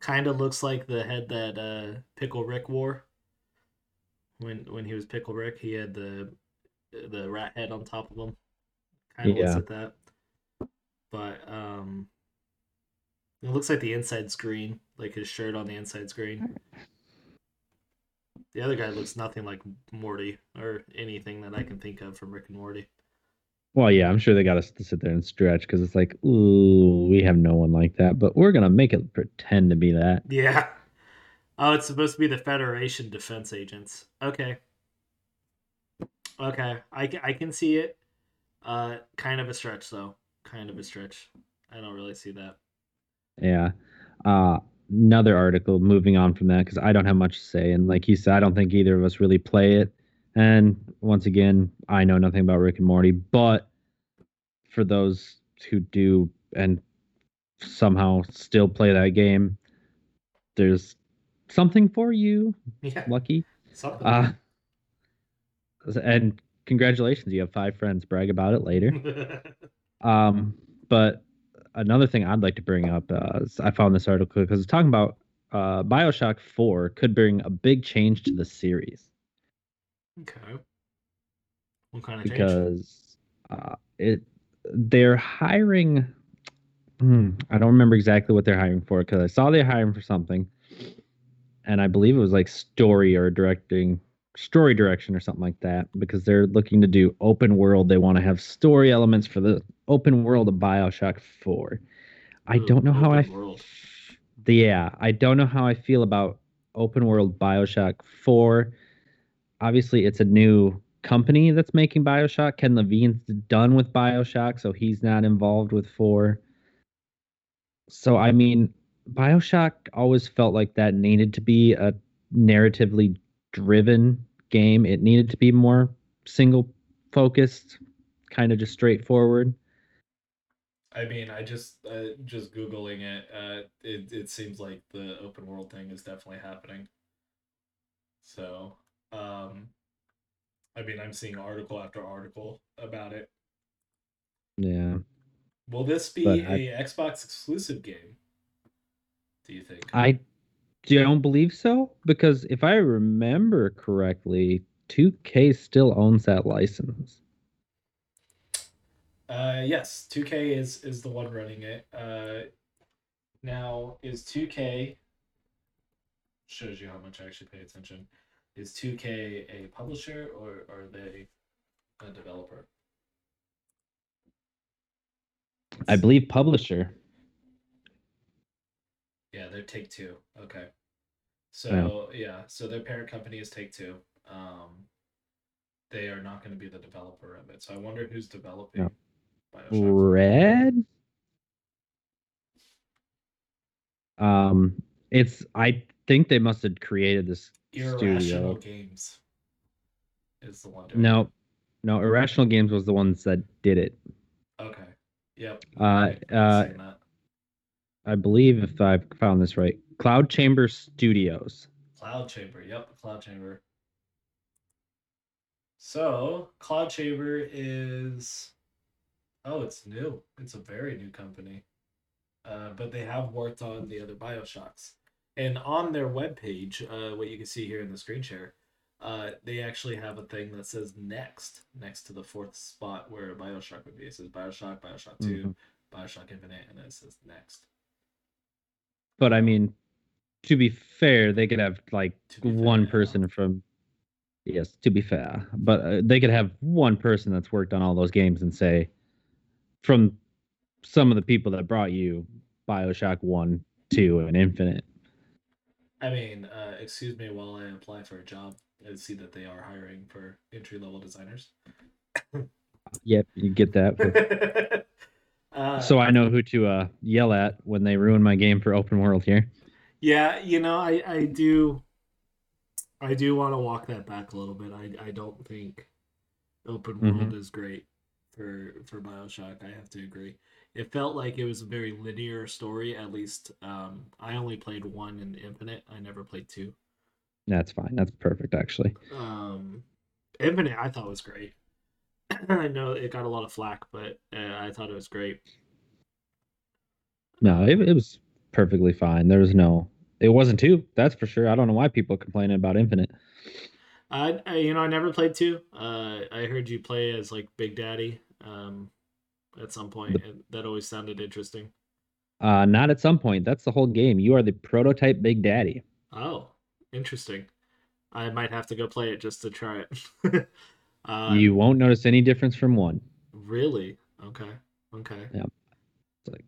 kind of looks like the head that uh pickle rick wore when when he was pickle rick he had the the rat head on top of him kind of looks Yeah. like that but um it looks like the inside's green like his shirt on the inside's green the other guy looks nothing like morty or anything that i can think of from rick and morty well, yeah, I'm sure they got us to sit there and stretch because it's like, ooh, we have no one like that, but we're gonna make it pretend to be that. Yeah. Oh, it's supposed to be the Federation defense agents. Okay. Okay, I, I can see it. Uh, kind of a stretch though. Kind of a stretch. I don't really see that. Yeah. Uh, another article moving on from that because I don't have much to say. And like you said, I don't think either of us really play it. And once again, I know nothing about Rick and Morty, but for those who do and somehow still play that game, there's something for you, Yeah. Lucky. Something. Uh, and congratulations, you have five friends. Brag about it later. Um, but another thing I'd like to bring up, uh, I found this article because it's talking about uh, Bioshock 4 could bring a big change to the series okay. What kind of change? because uh, it they're hiring. Hmm, I don't remember exactly what they're hiring for because I saw they're hiring for something, and I believe it was like story or directing, story direction or something like that. Because they're looking to do open world. They want to have story elements for the open world of Bioshock Four. I Ooh, don't know how I. world. Yeah, I don't know how I feel about open world Bioshock 4. Obviously, it's a new company that's making Bioshock. Ken Levine's done with Bioshock, so he's not involved with 4. So, I mean, Bioshock always felt like that needed to be a narratively driven game. It needed to be more single focused, kind of just straightforward. I mean, I just uh, just googling it. Uh, it it seems like the open world thing is definitely happening. So, um, I mean, I'm seeing article after article about it. Yeah. Will this be But a I- Xbox exclusive game? Do you think? I don't believe so because if I remember correctly, 2K still owns that license. Uh, yes, 2K is is the one running it. Uh, now is 2K shows you how much I actually pay attention. Is 2K a publisher or are they a developer? I believe publisher. Yeah, they're Take Two. Okay. So yeah, so their parent company is Take Two. Um, they are not going to be the developer of it. So I wonder who's developing. No. Bioshock. Red. Um, it's. I think they must have created this Irrational studio. Games is the one. No, it. no. Irrational Games was the ones that did it. Okay. Yep. Uh, uh. I believe, if I've found this right, Cloud Chamber Studios. Cloud Chamber. Yep, Cloud Chamber. So, Cloud Chamber is oh, it's new. It's a very new company. Uh, but they have worked on the other Bioshocks. And on their webpage, uh, what you can see here in the screen share, uh, they actually have a thing that says next, next to the fourth spot where Bioshock would be. It says Bioshock, Bioshock 2, Mhm. Bioshock Infinite, and then it says next. But I mean, to be fair, they could have like one fair, yeah. person from. Yes, to be fair, but uh, they could have one person that's worked on all those games and say, from some of the people that brought you Bioshock One, Two, and Infinite. I mean, uh, excuse me while I apply for a job and see that they are hiring for entry level designers. Yep, you get that. uh, so I know who to uh, yell at when they ruin my game for open world here. yeah, you know, I I do, I do want to walk that back a little bit. I I don't think open world is great for for Bioshock. I have to agree. It felt like it was a very linear story. At least, um, I only played one in Infinite. I never played two. That's fine. That's perfect, actually. Um, Infinite, I thought was great. I know it got a lot of flack, but uh, I thought it was great. No, it, it was perfectly fine. There was no. It wasn't two. That's for sure. I don't know why people are complaining about Infinite. I, I you know I never played two. Uh, I heard you play as like Big Daddy. Um, at some point, and that always sounded interesting. Uh, not at some point. That's the whole game. You are the prototype Big Daddy. Oh, interesting. I might have to go play it just to try it. uh, you won't notice any difference from one. really? Okay. Okay. Yeah. Like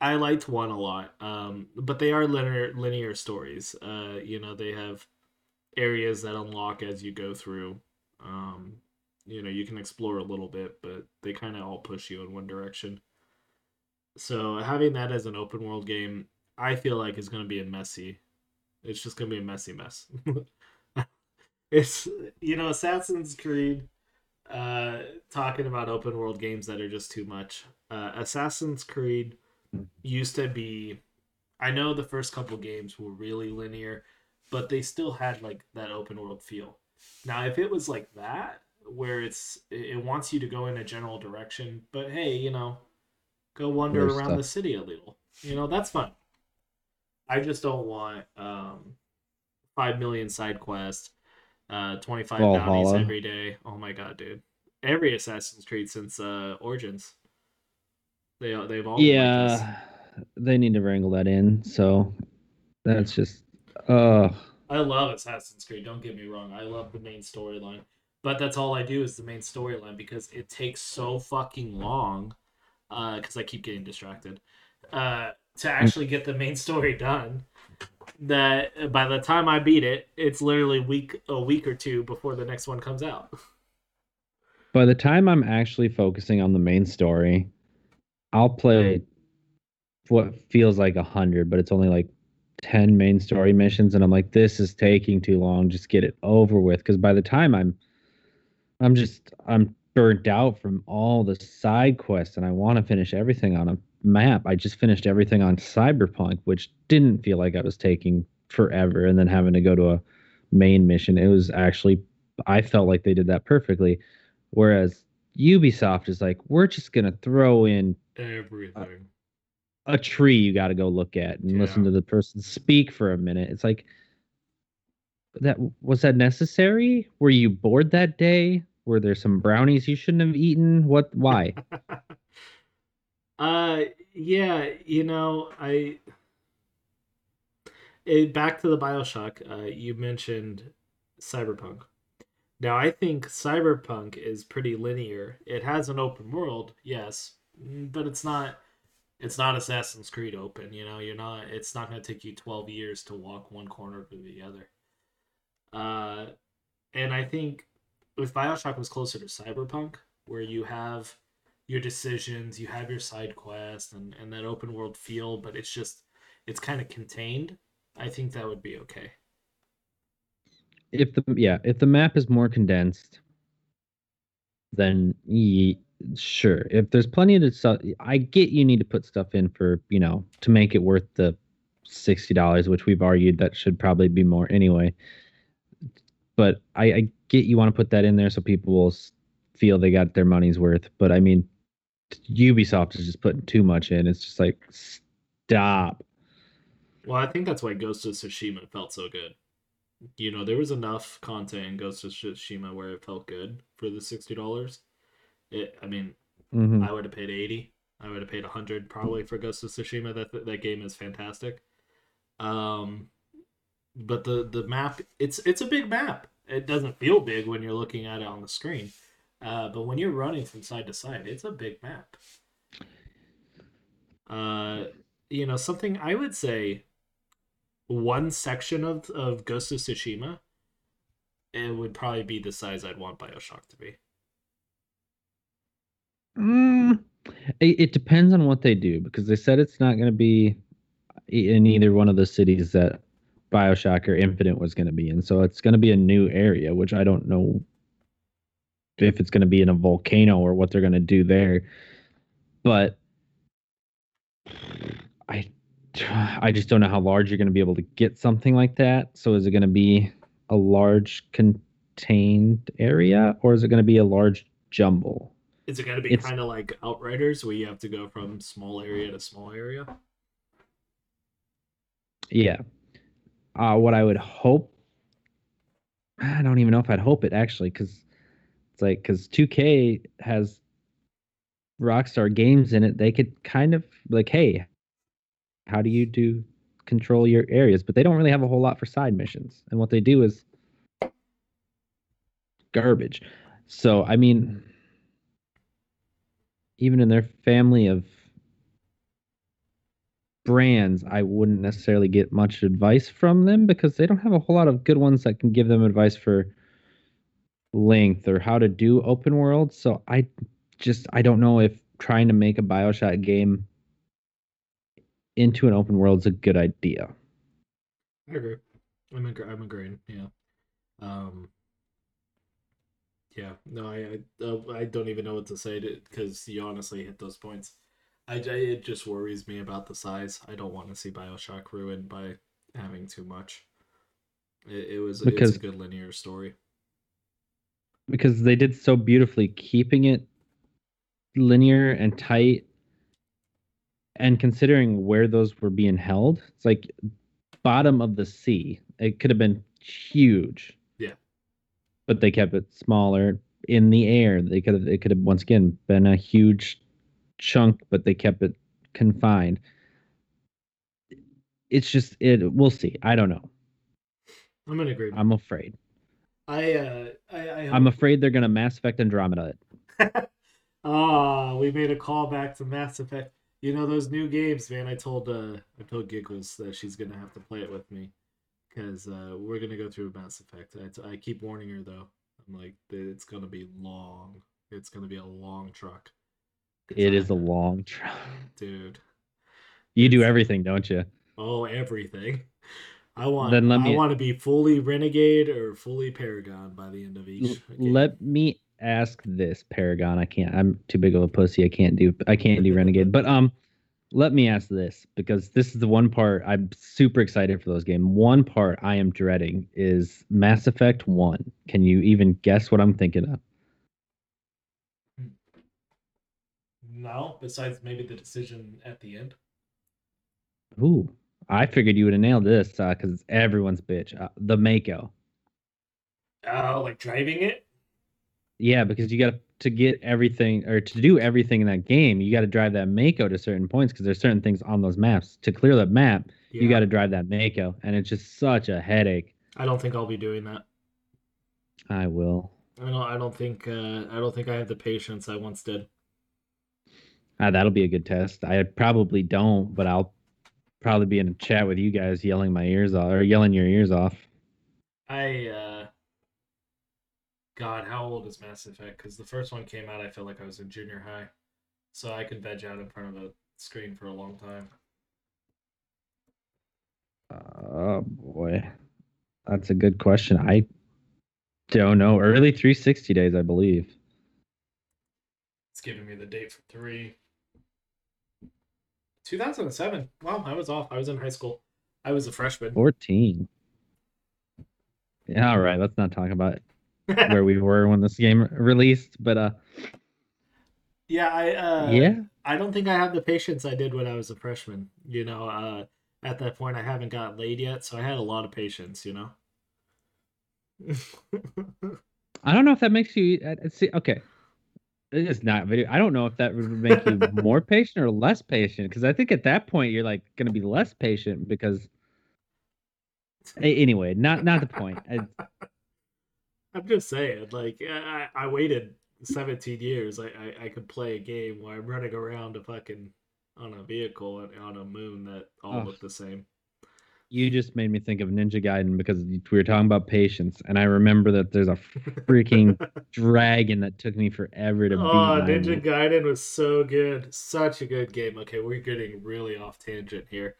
I liked one a lot, um, but they are linear linear stories. Uh, you know, they have areas that unlock as you go through. Um, you know, you can explore a little bit, but they kind of all push you in one direction. So having that as an open world game, I feel like is going to be a messy. It's just going to be a messy mess. it's you know, Assassin's Creed uh talking about open world games that are just too much. Uh Assassin's Creed used to be I know the first couple games were really linear, but they still had like that open world feel. Now, if it was like that, where it's it wants you to go in a general direction, but hey, you know, go wander There's around stuff. the city a little. You know, that's fun. I just don't want um five million side quests, uh twenty five bounties every day. Oh my god, dude. Every Assassin's Creed since uh Origins. They they've all been like this. yeah, they need to wrangle that in. So that's just. Uh, I love Assassin's Creed. Don't get me wrong. I love the main storyline, but that's all I do is the main storyline because it takes so fucking long. Uh, because I keep getting distracted. Uh, to actually get the main story done, that by the time I beat it, it's literally week a week or two before the next one comes out. by the time I'm actually focusing on the main story, I'll play what feels like a hundred, but it's only like ten main story missions, and I'm like, this is taking too long. Just get it over with. Because by the time I'm, I'm just I'm burnt out from all the side quests, and I want to finish everything on a map. I just finished everything on Cyberpunk, which didn't feel like I was taking forever, and then having to go to a main mission. It was actually I felt like they did that perfectly. Whereas Ubisoft is like, we're just gonna throw in Everything. a tree you got to go look at and listen to the person speak for a minute. It's like that was that necessary? Were you bored that day? Were there some brownies you shouldn't have eaten? What? Why? uh, yeah, you know, I. It, back to the Bioshock. Uh, you mentioned Cyberpunk. Now, I think Cyberpunk is pretty linear. It has an open world, yes, but it's not. It's not Assassin's Creed open. You know, you're not. It's not going to take you twelve years to walk one corner to the other. Uh, and I think if Bioshock was closer to Cyberpunk, where you have your decisions, you have your side quest, and and that open world feel, but it's just it's kind of contained. I think that would be okay. if the yeah, if the map is more condensed, then ye, sure. If there's plenty of stuff, I get you need to put stuff in for you know to make it worth the sixty dollars, which we've argued that should probably be more anyway. But I, I get you want to put that in there so people will feel they got their money's worth. But I mean, Ubisoft is just putting too much in. It's just like stop. Well, I think that's why Ghost of Tsushima felt so good. You know, there was enough content in Ghost of Tsushima where it felt good for the sixty dollars. It, I mean, Mhm. I would have paid eighty. I would have paid hundred probably for Ghost of Tsushima. That that game is fantastic. Um, but the the map it's it's a big map. It doesn't feel big when you're looking at it on the screen, uh, but when you're running from side to side, it's a big map. Uh, you know something I would say. One section of of Ghost of Tsushima, it would probably be the size I'd want Bioshock to be. Mm, it, it depends on what they do because they said it's not going to be in either one of the cities that Bioshock or Infinite was going to be in. So it's going to be a new area, which I don't know if it's going to be in a volcano or what they're going to do there. But I I just don't know how large you're going to be able to get something like that. So is it going to be a large contained area or is it going to be a large jumble? Is it going to be kind of like Outriders where you have to go from small area to small area? Yeah. Uh, what I would hope, I don't even know if I'd hope it actually, because it's like, because 2K has Rockstar games in it. They could kind of like, hey, how do you do control your areas? But they don't really have a whole lot for side missions. And what they do is garbage. So, I mean, even in their family of brands, I wouldn't necessarily get much advice from them because they don't have a whole lot of good ones that can give them advice for length or how to do open world. So I just I don't know if trying to make a BioShock game into an open world is a good idea. I agree. I'm ag- I'm agreeing. Yeah. Um. Yeah. No, I I, uh, I don't even know what to say because you honestly hit those points. I, I it just worries me about the size. I don't want to see Bioshock ruined by having too much. It, it was because, it's a good linear story. Because they did so beautifully keeping it linear and tight and considering where those were being held, it's like bottom of the sea. It could have been huge. Yeah. But they kept it smaller in the air. They could have it could have once again been a huge chunk, but they kept it confined. It's just it. We'll see. I don't know. I'm in agreement. I'm afraid. I uh, I, I am afraid they're gonna Mass Effect Andromeda it. Ah, oh, we made a callback to Mass Effect. You know those new games, man. I told uh, I told Giggles that she's gonna have to play it with me because uh, we're gonna go through Mass Effect. I, I keep warning her though. I'm like, it's gonna be long. It's gonna be a long truck. It is a long truck, dude. You do everything, don't you? Oh, everything. I want. Then let me. I want to be fully renegade or fully paragon by the end of each. Game. Let me ask this, paragon. I can't. I'm too big of a pussy. I can't do. I can't do renegade. But um, let me ask this because this is the one part I'm super excited for those games. One part I am dreading is Mass Effect One. Can you even guess what I'm thinking of? No, besides maybe the decision at the end. Ooh, I figured you would have nailed this because uh, it's everyone's bitch. Uh, the Mako. Oh, like driving it? Yeah, because you got to get everything or to do everything in that game, you got to drive that Mako to certain points because there's certain things on those maps. To clear that map, yeah. you got to drive that Mako, and it's just such a headache. I don't think I'll be doing that. I will. I don't. I don't think. Uh, I don't think I have the patience I once did. Uh, that'll be a good test. I probably don't, but I'll probably be in a chat with you guys yelling my ears off or yelling your ears off. I uh God, how old is Mass Effect? Because the first one came out, I felt like I was in junior high, so I could veg out in front of a screen for a long time. Oh boy, that's a good question. I don't know. Early 360 days, I believe. It's giving me the date for three. 2007. Wow, I was off. I was in high school. I was a freshman. 14. Yeah, all right. Let's not talk about where we were when this game released, but uh Yeah, I uh Yeah. I don't think I have the patience I did when I was a freshman. You know, uh at that point I haven't got laid yet, so I had a lot of patience, you know. I don't know if that makes you uh, see okay it's not video. I don't know if that would make you more patient or less patient because I think at that point you're like going to be less patient because anyway, not not the point. I, I'm just saying, like I, I waited 17 years. I, I I could play a game where I'm running around a fucking on a vehicle and on a moon that all Ugh. look the same. You just made me think of Ninja Gaiden because we were talking about patience, and I remember that there's a freaking dragon that took me forever to beat. Oh, Ninja Gaiden was so good. Such a good game. Okay, we're getting really off tangent here.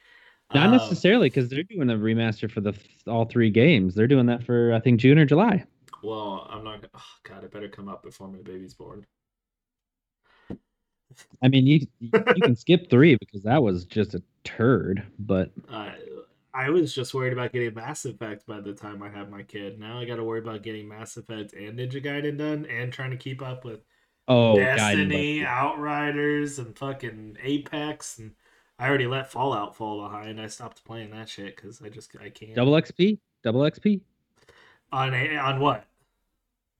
Not Um, necessarily because they're doing a remaster for the all three games. They're doing that for I think June or July. Well, I'm not. Oh, God, it better come out before my baby's born. I mean, you you can skip three because that was just a turd. But Uh, I was just worried about getting Mass Effect by the time I had my kid. Now I got to worry about getting Mass Effect and Ninja Gaiden done, and trying to keep up with oh, Destiny, Gaiden, Outriders, and fucking Apex. And I already let Fallout fall behind. I stopped playing that shit because I just I can't. double XP, double XP, on a, on what?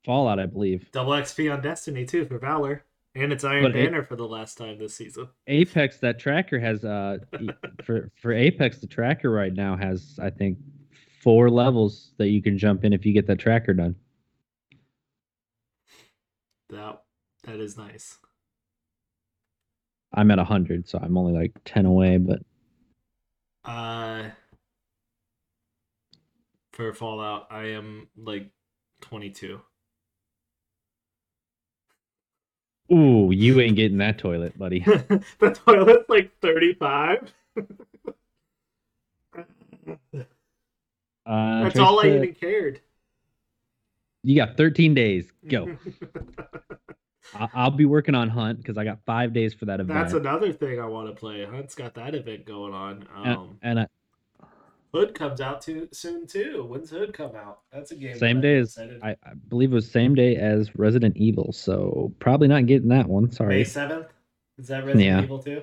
Fallout, I believe. Double XP on Destiny too for Valor, and it's Iron But it- Banner for the last time this season. Apex, that tracker has uh for for Apex, the tracker right now has I think four levels that you can jump in if you get that tracker done. That that is nice. I'm at hundred, so I'm only like ten away. But Uh, for Fallout, I am like 22. Ooh, you ain't getting that toilet, buddy. the toilet's like 35. Uh, That's all I even cared. You got 13 days. Go. I- I'll be working on Hunt because I got five days for that event. That's another thing I want to play. Hunt's got that event going on. and, Um, and I, Hood comes out too soon too. When's Hood come out? That's a game. Same day as- I, I believe it was same day as Resident Evil, so probably not getting that one. Sorry. May seventh. Is that Resident Yeah. Evil too?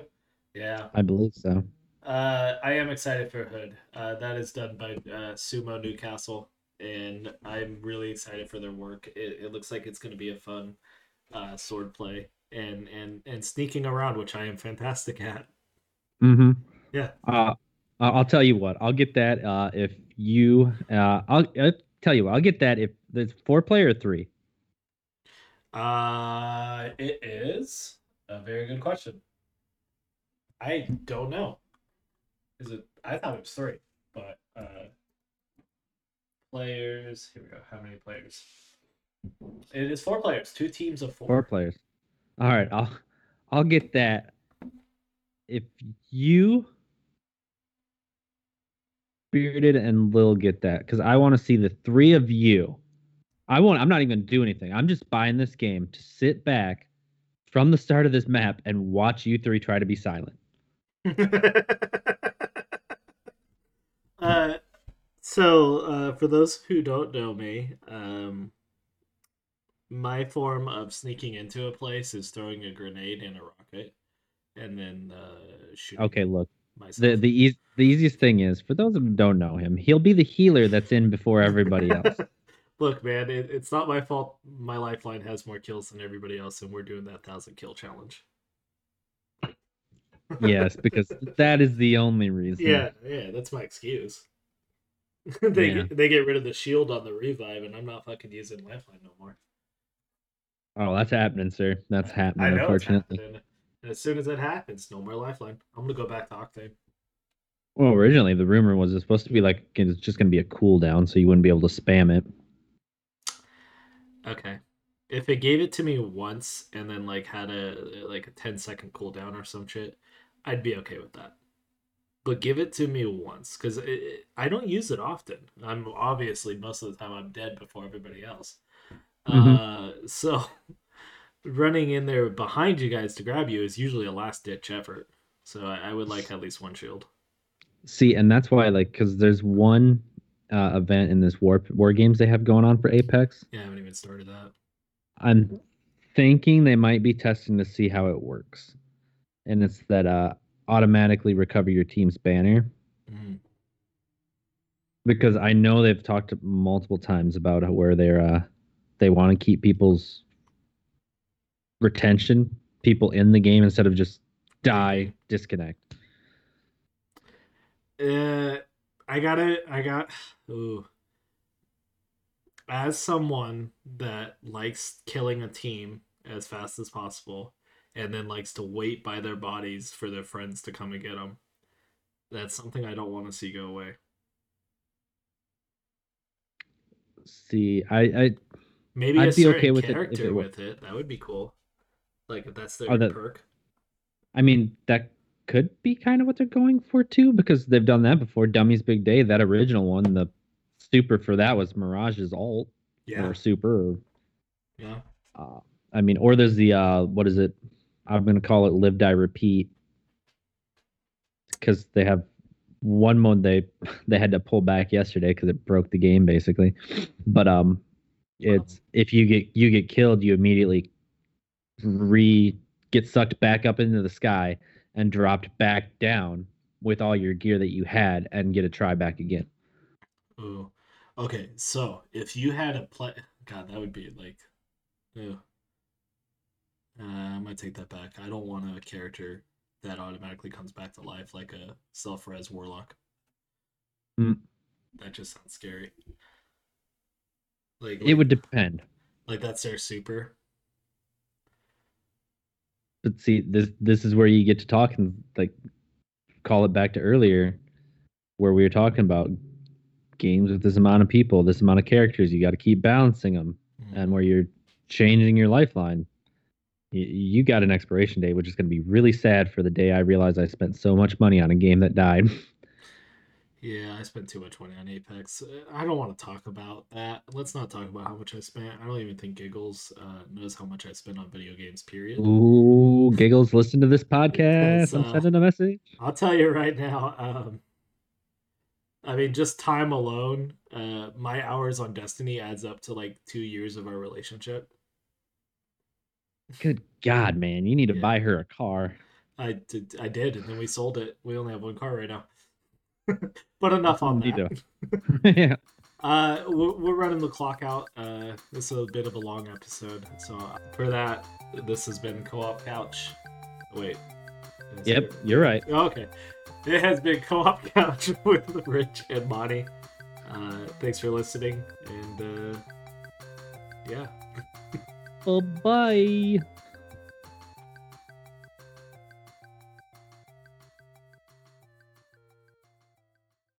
Yeah. I believe so. Uh, I am excited for Hood. Uh, that is done by uh, Sumo Newcastle, and I'm really excited for their work. It, it looks like it's going to be a fun uh, sword play and and and sneaking around, which I am fantastic at. Mm-hmm. Yeah. Uh, I'll tell you what. I'll get that uh, if you. Uh, I'll, I'll tell you what. I'll get that if there's four player three. Uh, it is a very good question. I don't know. Is it? I thought it was three, but uh, players. Here we go. How many players? It is four players. Two teams of four. Four players. All right. I'll I'll get that. If you Bearded and Lil get that because I want to see the three of you. I won't. I'm not even gonna do anything. I'm just buying this game to sit back from the start of this map and watch you three try to be silent. uh, so uh, for those who don't know me, um, my form of sneaking into a place is throwing a grenade and a rocket, and then uh, shooting Okay, look. Myself. The the eas the easiest thing is for those who don't know him, he'll be the healer that's in before everybody else. Look, man, it, it's not my fault. My lifeline has more kills than everybody else, and we're doing that thousand kill challenge. yes, because that is the only reason. Yeah, yeah, that's my excuse. they Yeah. get, they get rid of the shield on the revive, and I'm not fucking using lifeline no more. Oh, that's happening, sir. That's happening, unfortunately. happening. And as soon as that happens, no more lifeline. I'm gonna go back to Octane. Well, originally the rumor was it's supposed to be like it's just gonna be a cooldown, so you wouldn't be able to spam it. Okay. If it gave it to me once and then like had a like a 10 second cooldown or some shit, I'd be okay with that. But give it to me once because I don't use it often. I'm obviously most of the time I'm dead before everybody else. Mhm. Uh, so running in there behind you guys to grab you is usually a last ditch effort. So I, I would like at least one shield. See, and that's why, like, because there's one uh, event in this war war games they have going on for Apex. Yeah, I haven't even started that. I'm thinking they might be testing to see how it works, and it's that uh, automatically recover your team's banner. Mhm. because I know they've talked multiple times about where they're uh, they want to keep people's retention, people in the game instead of just die, disconnect. Uh, I gotta, I got, ooh. As someone that likes killing a team as fast as possible, and then likes to wait by their bodies for their friends to come and get them, that's something I don't want to see go away. See, I, I Maybe I'd be okay with it if character it were- with it. That would be cool. Like if that's their Oh, that- perk. I mean, that could be kind of what they're going for too, because they've done that before. Dummy's Big Day, that original one, the super for that was Mirage's alt Yeah. or super. Or, Yeah. uh, I mean, or there's the uh, what is it? I'm gonna call it Live Die Repeat, because they have one mode they they had to pull back yesterday because it broke the game basically. But um, it's if you get you get killed, you immediately re get sucked back up into the sky and dropped back down with all your gear that you had and get a try back again. Ooh. Okay, so if you had a play, God, that would be like, ooh. Uh, I might take that back. I don't want a character that automatically comes back to life like a self-res warlock. Mm. That just sounds scary. Like It would depend. like that's their super. But see, this this is where you get to talk and like call it back to earlier, where we were talking about games with this amount of people, this amount of characters. You got to keep balancing them, mm-hmm. and where you're changing your lifeline. You, you got an expiration date, which is going to be really sad for the day I realize I spent so much money on a game that died. Yeah, I spent too much money on Apex. Uh, I don't want to talk about that. Let's not talk about how much I spent. I don't even think Giggles uh, knows how much I spent on video games. Period. Ooh, giggles! Listen to this podcast. I'm uh, sending a message. I'll tell you right now. Um, I mean, just time alone, uh, my hours on Destiny adds up to like two years of our relationship. Good God, man! You need to Yeah. buy her a car. I did, I did, and then we sold it. We only have one car right now. but enough on that. yeah. Uh, we're, we're running the clock out. Uh, this is a bit of a long episode, so for that, this has been Co-op Couch. Wait. I say Yep, it? you're right. Oh, okay. It has been Co-op Couch with Rich and Monty. Uh, thanks for listening, and uh, yeah. Well, bye.